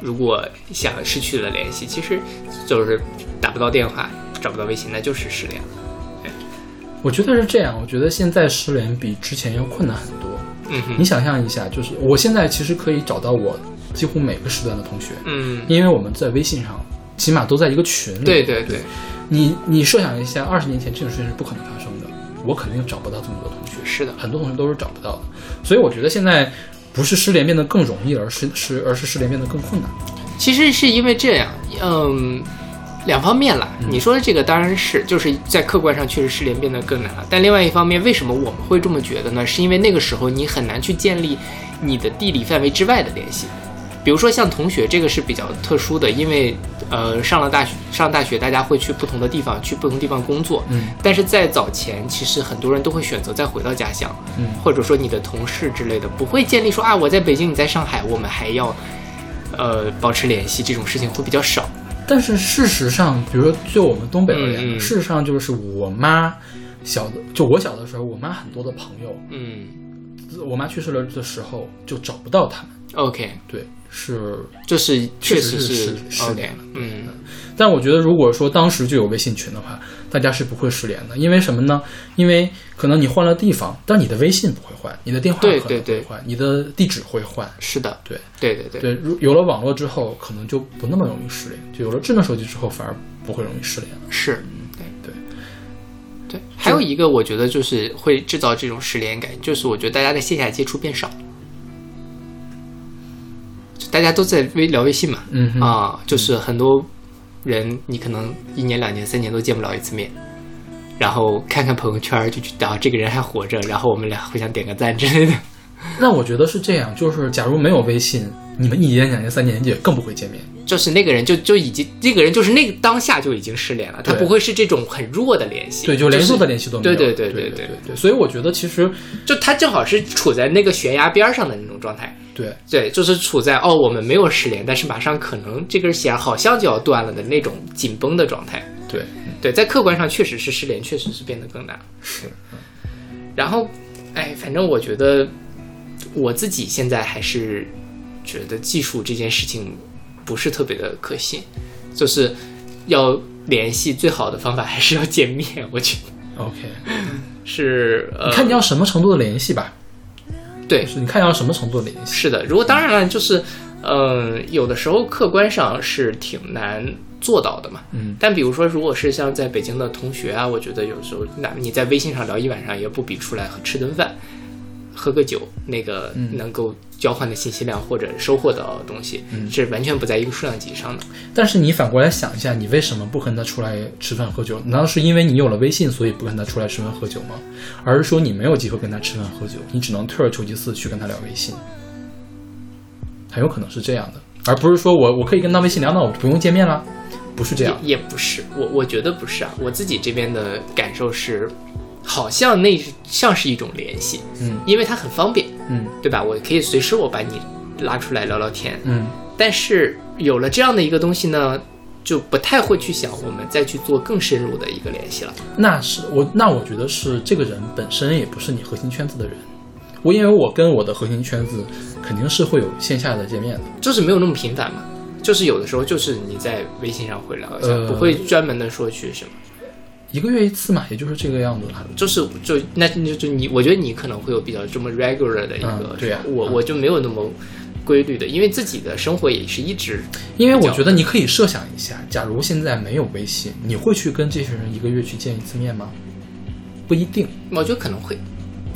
如果想失去了联系，其实就是打不到电话，找不到微信，那就是失联了。我觉得是这样，我觉得现在失联比之前要困难很多。嗯哼你想象一下，就是我现在其实可以找到我几乎每个时段的同学，嗯，因为我们在微信上，起码都在一个群里。对对对，你你设想一下，二十年前这种事情是不可能发生的，我肯定找不到这么多同学，是的，很多同学都是找不到的。所以我觉得现在不是失联变得更容易，而是是而是失联变得更困难。其实是因为这样，嗯，两方面啦。你说的这个当然是，就是在客观上确实失联变得更难了。但另外一方面，为什么我们会这么觉得呢？是因为那个时候你很难去建立你的地理范围之外的联系。比如说像同学，这个是比较特殊的，因为呃上了大学，上大学大家会去不同的地方，去不同地方工作。嗯。但是在早前，其实很多人都会选择再回到家乡，嗯。或者说你的同事之类的，不会建立说啊我在北京，你在上海，我们还要呃保持联系，这种事情会比较少。但是事实上，比如说就我们东北而言，嗯。嗯事实上就是我妈小的，就我小的时候，我妈很多的朋友，嗯。我妈去世了的时候就找不到他们，OK，对，是这是确确实实是失联了。嗯，但我觉得，如果说当时就有微信群的话，大家是不会失联的，因为什么呢？因为可能你换了地方，但你的微信不会换，你的电话可能会对对对换，你的地址会换。是的，对对对对对，如有了网络之后，可能就不那么容易失联；就有了智能手机之后，反而不会容易失联了。是，对对对。还有一个，我觉得就是会制造这种失联感，就是我觉得大家的线下接触变少，就大家都在微聊微信嘛，嗯啊，就是很多人你可能一年、两年、三年都见不了一次面。然后看看朋友圈，就觉得啊，这个人还活着，然后我们俩互相点个赞之类的。那我觉得是这样，就是假如没有微信，你们一年、两年、三年也更不会见面。就是那个人就就已经，这个人就是那个当下就已经失联了，他不会是这种很弱的联系，对，就连是弱的联系都没有。对对对对对对对。所以我觉得其实就他正好是处在那个悬崖边上的那种状态。对对，就是处在哦，我们没有失联，但是马上可能这根弦好像就要断了的那种紧绷的状态。对对，在客观上确实是失联，确实是变得更难。是。然后，哎，反正我觉得我自己现在还是觉得技术这件事情不是特别的可信，就是要联系最好的方法还是要见面。我觉得 OK，是呃，你看你要什么程度的联系吧。对，是你看要什么程度的联系。是的，如果当然了，就是嗯、有的时候客观上是挺难做到的嘛。嗯但比如说，如果是像在北京的同学啊，我觉得有时候，那你在微信上聊一晚上，也不比出来吃顿饭、喝个酒那个嗯能够交换的信息量或者收获到的东西，嗯是完全不在一个数量级上的。但是你反过来想一下，你为什么不跟他出来吃饭喝酒？难道是因为你有了微信，所以不跟他出来吃饭喝酒吗？而是说你没有机会跟他吃饭喝酒，你只能退而求其次去跟他聊微信？很有可能是这样的，而不是说我我可以跟他微信聊，那我就不用见面了，不是这样。也也不是，我我觉得不是啊。我自己这边的感受是，好像那像是一种联系，嗯。因为它很方便，嗯。对吧？我可以随时我把你拉出来聊聊天，嗯。但是有了这样的一个东西呢，就不太会去想我们再去做更深入的一个联系了。那是我，那我觉得是这个人本身也不是你核心圈子的人。我因为我跟我的核心圈子肯定是会有线下的见面的，就是没有那么频繁嘛，就是有的时候就是你在微信上会聊一下，呃。不会专门的说去什么，一个月一次嘛，也就是这个样子了。就是就那就就你，我觉得你可能会有比较这么 regular 的一个，嗯对呀我我就没有那么规律的，因为自己的生活也是一直，因为我觉得你可以设想一下，假如现在没有微信，你会去跟这些人一个月去见一次面吗？不一定。我觉得可能会，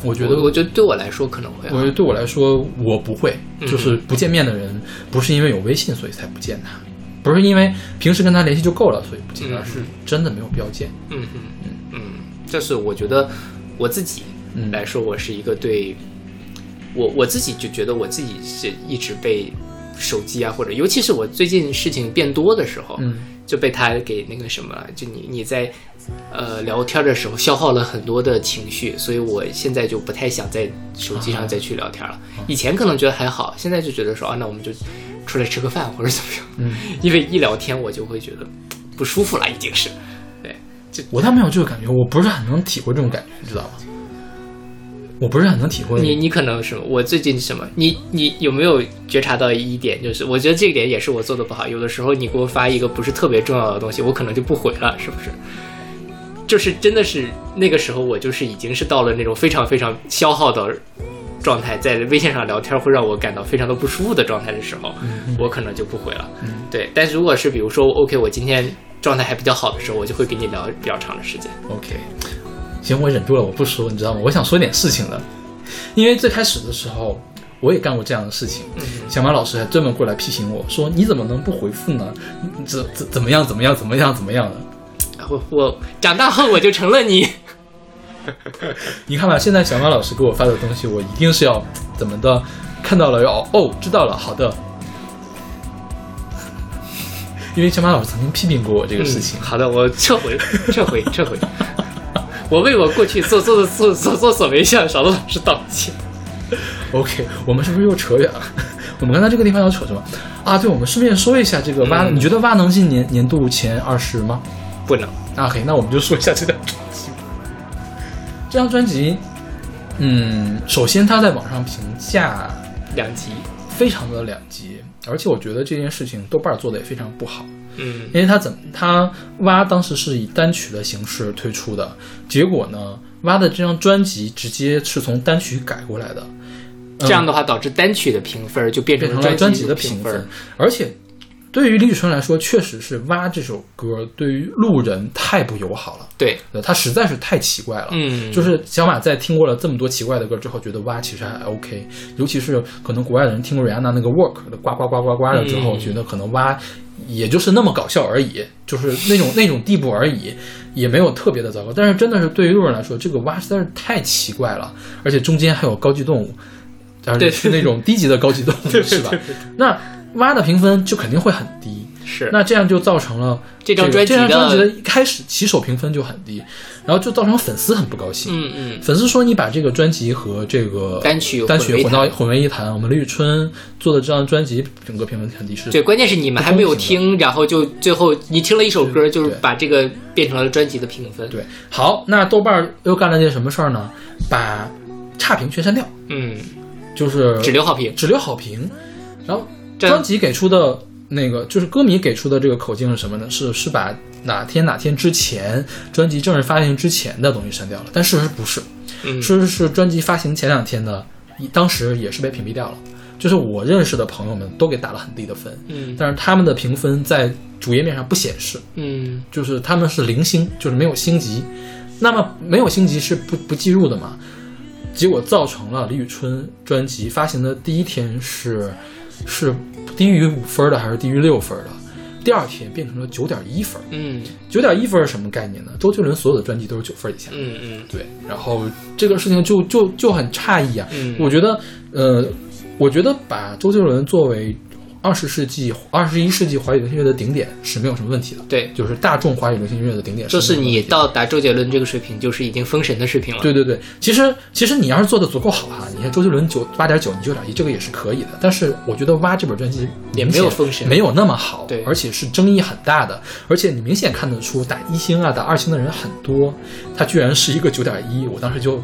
我觉得，我觉得对我来说可能会啊，我觉得对我来说，我不会，嗯就是不见面的人，不是因为有微信所以才不见他，不是因为平时跟他联系就够了所以不见，嗯而是真的没有必要见。嗯嗯嗯嗯，这是我觉得我自己嗯。来说，我是一个对我我自己就觉得我自己是一直被手机啊，或者尤其是我最近事情变多的时候，嗯。就被他给那个什么了，就你你在呃聊天的时候消耗了很多的情绪，所以我现在就不太想在手机上再去聊天了。以前可能觉得还好，现在就觉得说啊，那我们就出来吃个饭或者怎么样，嗯，因为一聊天我就会觉得不舒服了，已经是。对，就我倒没有这个感觉，我不是很能体会这种感觉，你知道吗？我不是很能体会。你你可能什么？我最近什么？你你有没有觉察到一点？就是我觉得这一点也是我做的不好。有的时候你给我发一个不是特别重要的东西，我可能就不回了，是不是？就是真的是那个时候，我就是已经是到了那种非常非常消耗的状态，在微信上聊天会让我感到非常的不舒服的状态的时候，我可能就不回了。对，但是如果是比如说 OK，我今天状态还比较好的时候，我就会跟你聊比较长的时间。OK，行，我忍住了，我不说，你知道吗？我想说点事情了，因为最开始的时候我也干过这样的事情，小马老师还专门过来批评我说：“你怎么能不回复呢？怎怎怎么样怎么样怎么样怎么样的？”我我长大后我就成了你。你看吧，现在小马老师给我发的东西，我一定是要怎么的，看到了要哦，知道了，好的。因为小马老师曾经批评过我这个事情。嗯好的，我撤回，撤回，撤回。我为我过去做做的做所作所为向小罗老师道歉。OK，我们是不是又扯远了？我们刚才这个地方要扯什么啊？对，我们顺便说一下这个蛙，嗯你觉得蛙能进年年度前二十吗？不能。OK，那我们就说一下这张专辑。这张专辑，嗯，首先它在网上评价两极，非常的两极，而且我觉得这件事情豆瓣儿做的也非常不好。嗯因为他怎么他蛙当时是以单曲的形式推出的，结果呢，蛙的这张专辑直接是从单曲改过来的，这样的话导致单曲的评分就变成了专辑辑的评评分，而且对于李宇春来说，确实是《蛙》这首歌对于路人太不友好了。对，呃，它实在是太奇怪了。嗯就是小马在听过了这么多奇怪的歌之后，觉得《蛙》其实还 OK，尤其是可能国外的人听过瑞安娜那个 Work 的呱呱呱呱呱了之后，嗯觉得可能《蛙》也就是那么搞笑而已，就是那种那种地步而已，也没有特别的糟糕。但是真的是对于路人来说，这个《蛙》实在是太奇怪了，而且中间还有高级动物。而是那种低级的高级动物，是吧？那蛙的评分就肯定会很低，是那这样就造成了这张专辑的这张专辑的一开始起手评分就很低，然后就造成粉丝很不高兴。嗯嗯粉丝说你把这个专辑和这个单曲单曲混到混为一谈，我们李宇春做的这张专辑整个评分很低，是对，关键是你们还没有听，然后就最后你听了一首歌，就是把这个变成了专辑的评分。对，好，那豆瓣儿又干了件什么事儿呢？把差评全删掉，嗯，就是只留好评，只留好评。然后专辑给出的那个，就是歌迷给出的这个口径是什么呢？是是把哪天哪天之前专辑正式发行之前的东西删掉了，但事实不是，嗯事实是专辑发行前两天的，当时也是被屏蔽掉了。就是我认识的朋友们都给打了很低的分，嗯但是他们的评分在主页面上不显示，嗯就是他们是零星，就是没有星级。那么没有星级是不不计入的嘛？结果造成了李宇春专辑发行的第一天是是低于五分的还是低于六分的？第二天变成了九点一分。嗯九点一分是什么概念呢？周杰伦所有的专辑都是九分以下。嗯嗯，对，然后这个事情就就就很诧异啊。嗯我觉得，呃，我觉得把周杰伦作为二十世纪、二十一世纪华语流行乐的顶点是没有什么问题的。对，就是大众华语流行音乐的顶点。就是你到达周杰伦这个水平，就是已经封神的水平了。对对对，其实其实你要是做的足够好哈，你看周杰伦九八点九，你九点一，这个也是可以的。但是我觉得《蛙》这本专辑也没有封神没有那么好，对而且是争议很大的，而且你明显看得出打一星啊、打二星的人很多，他居然是一个九点一，我当时就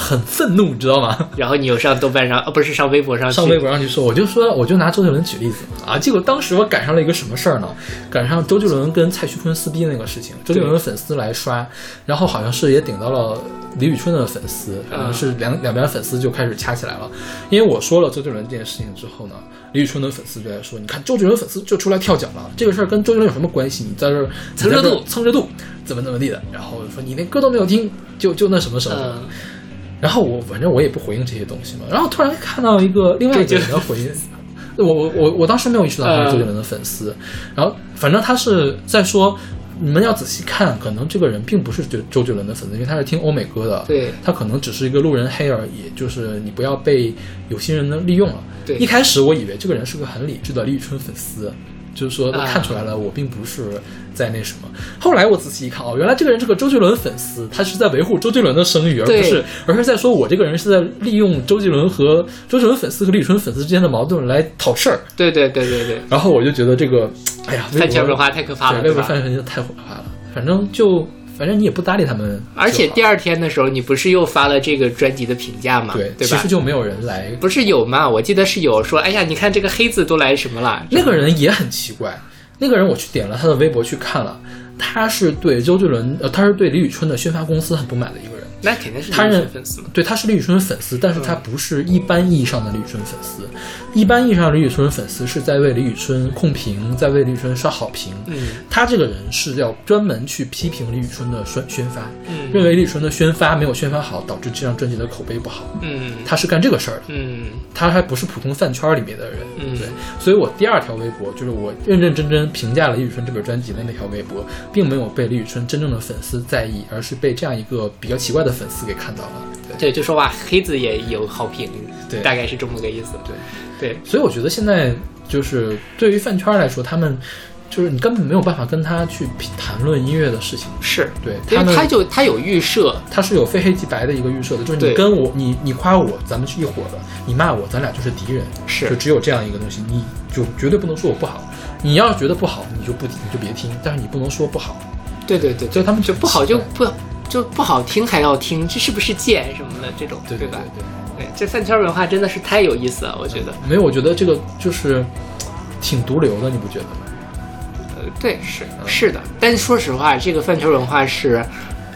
很愤怒，你知道吗？然后你又上豆瓣上，呃，不是上微博上去，上微博上去说，我就说，我就拿周杰伦举例子啊，结果当时我赶上了一个什么事儿呢？赶上周杰伦跟蔡徐坤撕逼那个事情，周杰伦的粉丝来刷，然后好像是也顶到了李宇春的粉丝，好像是两两边粉丝就开始掐起来了。因为我说了周杰伦这件事情之后呢，李宇春的粉丝就在说，你看周杰伦粉丝就出来跳脚了，这个事儿跟周杰伦有什么关系？你在这儿蹭热度蹭热度，怎么怎么地的？然后说你连歌都没有听，就就那什么什么。嗯然后我反正我也不回应这些东西嘛。然后突然看到一个另外一个人的回应，我我我我当时没有意识到他是周杰伦的粉丝。然后反正他是在说，你们要仔细看，可能这个人并不是周周杰伦的粉丝，因为他是听欧美歌的。对他可能只是一个路人黑而已，就是你不要被有心人的利用了。对一开始我以为这个人是个很理智的李宇春粉丝。就是说，他看出来了，我并不是在那什么。后来我仔细一看，哦，原来这个人是个周杰伦粉丝，他是在维护周杰伦的声誉，而不是，而是在说我这个人是在利用周杰伦和周杰伦粉丝和李宇春粉丝之间的矛盾来讨事儿。对对对对对，然后我就觉得这个，哎呀，微博饭圈文化太可怕了，对，微博对吧？饭圈就太可怕了。反正就，反正你也不搭理他们，而且第二天的时候，你不是又发了这个专辑的评价嘛？对，对吧其实？就没有人来。不是有吗？我记得是有说，哎呀，你看这个黑字都来什么了？那个人也很奇怪，那个人我去点了他的微博去看了，他是对周杰伦，呃，他是对李宇春的宣发公司很不满的一个人。那肯定是他认。对，他是李宇春粉丝，但是他不是一般意义上的李宇春粉丝。一般意义上的李宇春粉丝是在为李宇春控评，在为李宇春刷好评。嗯他这个人是要专门去批评李宇春的宣宣发，嗯认为李宇春的宣发没有宣发好，导致这张专辑的口碑不好。嗯他是干这个事儿的。嗯他还不是普通饭圈里面的人，嗯对，所以我第二条微博就是我认认真真评价了李宇春这本专辑的那条微博，并没有被李宇春真正的粉丝在意，而是被这样一个比较奇怪的粉丝给看到了。对，对，就说哇，黑子也有好评，对大概是这么个意思。对对，所以我觉得现在就是对于饭圈来说，他们就是你根本没有办法跟他去谈论音乐的事情。是对，他他就他有预设，他是有非黑即白的一个预设的，就是你跟我，你你夸我，咱们是一伙的；你骂我，咱俩就是敌人。是就只有这样一个东西，你就绝对不能说我不好。你要是觉得不好，你就不你就别听，但是你不能说不好。对对对，所以他们就不好就不就不好听还要听，这是不是贱什么的这种，对吧？对对，这饭圈文化真的是太有意思了，我觉得。没有，我觉得这个就是挺毒瘤的，你不觉得吗？呃，对，是是的，但说实话，这个饭圈文化是，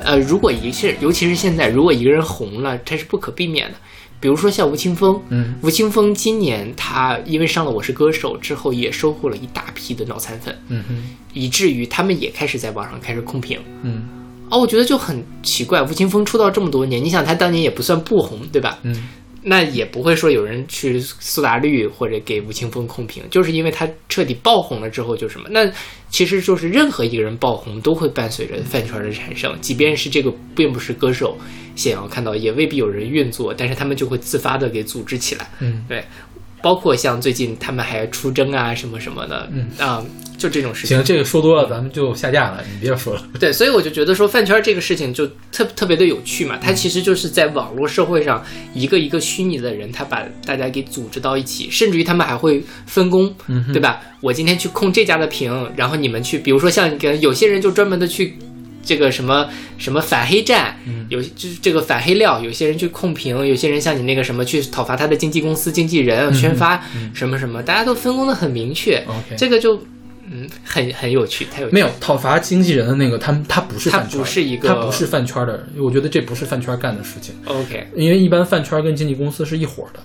呃，如果一是，尤其是现在，如果一个人红了，它是不可避免的。比如说像吴青峰，嗯，吴青峰今年他因为上了《我是歌手》之后，也收获了一大批的脑残粉，嗯哼，以至于他们也开始在网上开始控评。嗯哦，我觉得就很奇怪，吴青峰出道这么多年，你想他当年也不算不红，对吧？嗯，那也不会说有人去苏打绿或者给吴青峰控评，就是因为他彻底爆红了之后就什么。那其实就是任何一个人爆红都会伴随着饭圈的产生，即便是这个并不是歌手想要看到，也未必有人运作，但是他们就会自发的给组织起来。嗯，对，包括像最近他们还出征啊什么什么的，嗯啊，就这种事情。行，这个说多了，咱们就下架了，你别说了。对，所以我就觉得说饭圈这个事情就特特别的有趣嘛，它其实就是在网络社会上一个一个虚拟的人，他把大家给组织到一起，甚至于他们还会分工，嗯对吧？我今天去控这家的屏，然后你们去，比如说像跟有些人就专门的去。这个什么什么反黑战，嗯有就是这个反黑料，有些人去控评，有些人像你那个什么去讨伐他的经纪公司、经纪人、嗯宣发嗯什么什么，大家都分工的很明确。这个就嗯很很有趣，太有趣。没有讨伐经纪人的那个，他他不是他饭圈，不是一个他不是饭圈的人，我觉得这不是饭圈干的事情，OK，因为一般饭圈跟经纪公司是一伙儿的，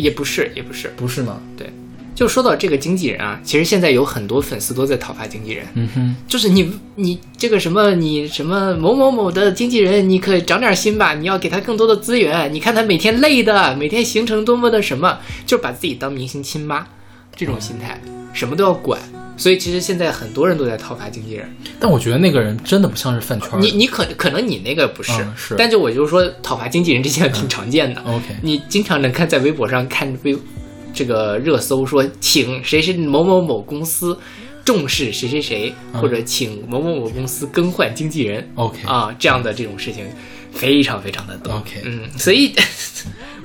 也不是，也不是，不是吗？对。就说到这个经纪人啊，其实现在有很多粉丝都在讨伐经纪人，嗯哼，就是你你这个什么你什么某某某的经纪人，你可以长点心吧，你要给他更多的资源。你看他每天累的，每天行程多么的什么，就是把自己当明星亲妈这种心态，什么都要管。所以其实现在很多人都在讨伐经纪人。但我觉得那个人真的不像是饭圈。你你可可能你那个不是，嗯是但就我就说讨伐经纪人这件挺常见的。OK 你经常能看在微博上看微这个热搜说，请谁谁某某某公司重视谁谁谁，嗯或者请某某某公司更换经纪人。OK 啊，这样的这种事情非常非常的多。OK 嗯，所以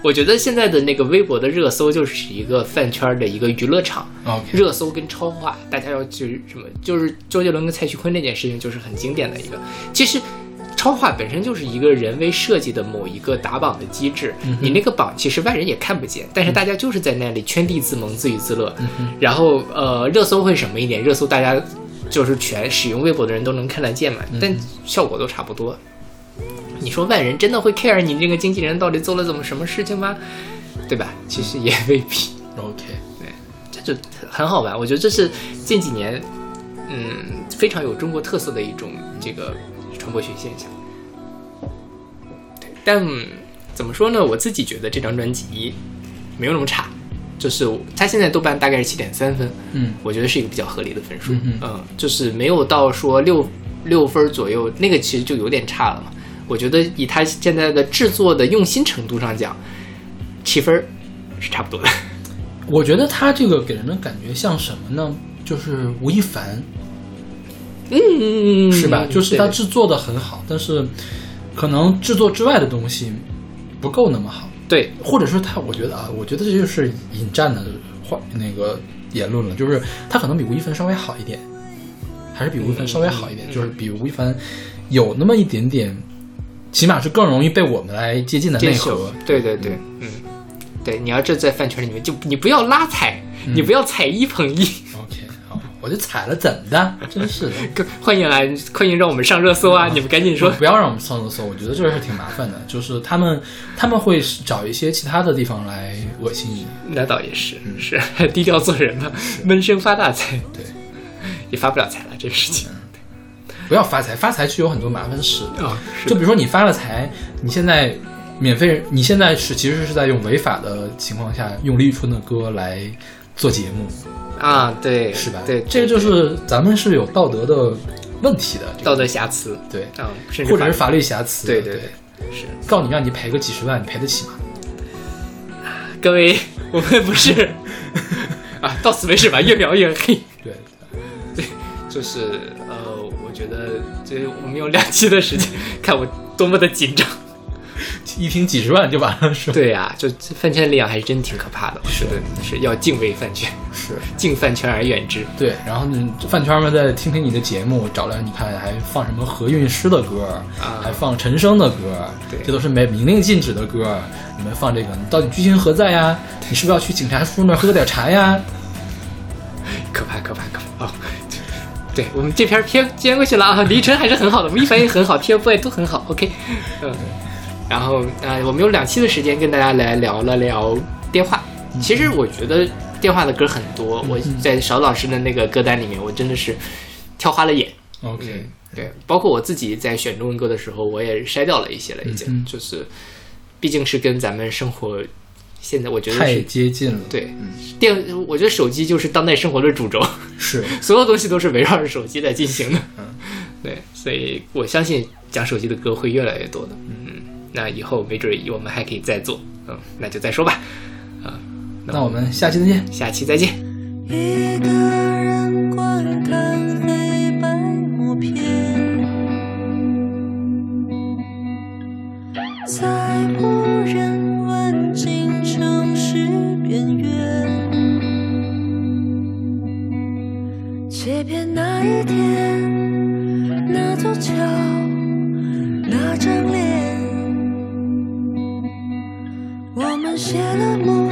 我觉得现在的那个微博的热搜就是一个饭圈的一个娱乐场。热搜跟超话，大家要去什么？就是周杰伦跟蔡徐坤那件事情，就是很经典的一个。其实。超话本身就是一个人为设计的某一个打榜的机制，嗯你那个榜其实外人也看不见，但是大家就是在那里圈地自萌、自娱自乐。嗯然后呃，热搜会什么一点？热搜大家就是全使用微博的人都能看得见嘛，嗯但效果都差不多。你说外人真的会 care 你这个经纪人到底做了怎么什么事情吗？对吧？其实也未必。OK，对，这就很好玩。我觉得这是近几年，嗯，非常有中国特色的一种这个传播学现象。对，但怎么说呢？我自己觉得这张专辑没有那么差，就是它现在豆瓣大概是七点三分，嗯我觉得是一个比较合理的分数。嗯嗯，就是没有到说六六分左右，那个其实就有点差了嘛。我觉得以他现在的制作的用心程度上讲，七分是差不多的。我觉得他这个给人的感觉像什么呢？就是吴亦凡，嗯，是吧？就是他制作的很好，但是可能制作之外的东西不够那么好。对，或者说他，我觉得啊，我觉得这就是引战的话那个言论了，就是他可能比吴亦凡稍微好一点，还是比吴亦凡稍微好一点，就是比吴亦凡有那么一点点，起码是更容易被我们来接近的内核。对对对，嗯，对，你要这在饭圈里面就你不要拉踩，嗯你不要踩一捧一。OK，好，我就踩了怎么的？真是的。欢迎来，欢迎让我们上热搜啊！你们赶紧说。不要让我们上热搜，我觉得这个是挺麻烦的。就是他们他们会找一些其他的地方来恶心你。那倒也是，是 低调做人嘛，闷声发大财。对，也发不了财了，这个事情。不要发财，发财是有很多麻烦事的。啊就比如说你发了财，你现在免费，你现在是其实是在用违法的情况下用李宇春的歌来做节目，啊，对，是吧？对，这个就是咱们是有道德的问题的，这个道德瑕疵。对或者是法律瑕疵。对对对，是。告你让你赔个几十万，你赔得起吗？各位，我们不是 啊，到此为止吧，越描越黑。对对，就是呃，我觉得这我们用两期的时间，看我多么的紧张。一听几十万就完了，是吧？对呀、就饭圈的力量还是真挺可怕的。是的，是要敬畏饭圈，是敬饭圈而远之。对，然后呢，饭圈们再听听你的节目，找来你看还放什么何韵诗的歌，啊还放陈升的歌，对这都是没明令禁止的歌。你们放这个，你到底居心何在呀？你是不是要去警察叔叔那儿喝点茶呀？可怕，可怕，可怕！哦，对我们这篇偏偏过去了啊，黎晨还是很好的，吴亦凡也很好，TFBOYS 都很好，OK，嗯，然后呃，我们有两期的时间跟大家来聊了聊电话。其实我觉得电话的歌很多，我在邵老师的那个歌单里面，我真的是挑花了眼。OK，、嗯对，包括我自己在选中文歌的时候，我也筛掉了一些了，已经、嗯就是，毕竟是跟咱们生活现在我觉得太接近了。对，电，我觉得手机就是当代生活的主轴，是 所有东西都是围绕着手机在进行的。嗯，对，所以我相信讲手机的歌会越来越多的。嗯，那以后没准我们还可以再做。嗯，那就再说吧。啊，那我们下期再见。下期再见。一个人观看黑白默片，在一天，那座桥，那张脸，我们谢了幕，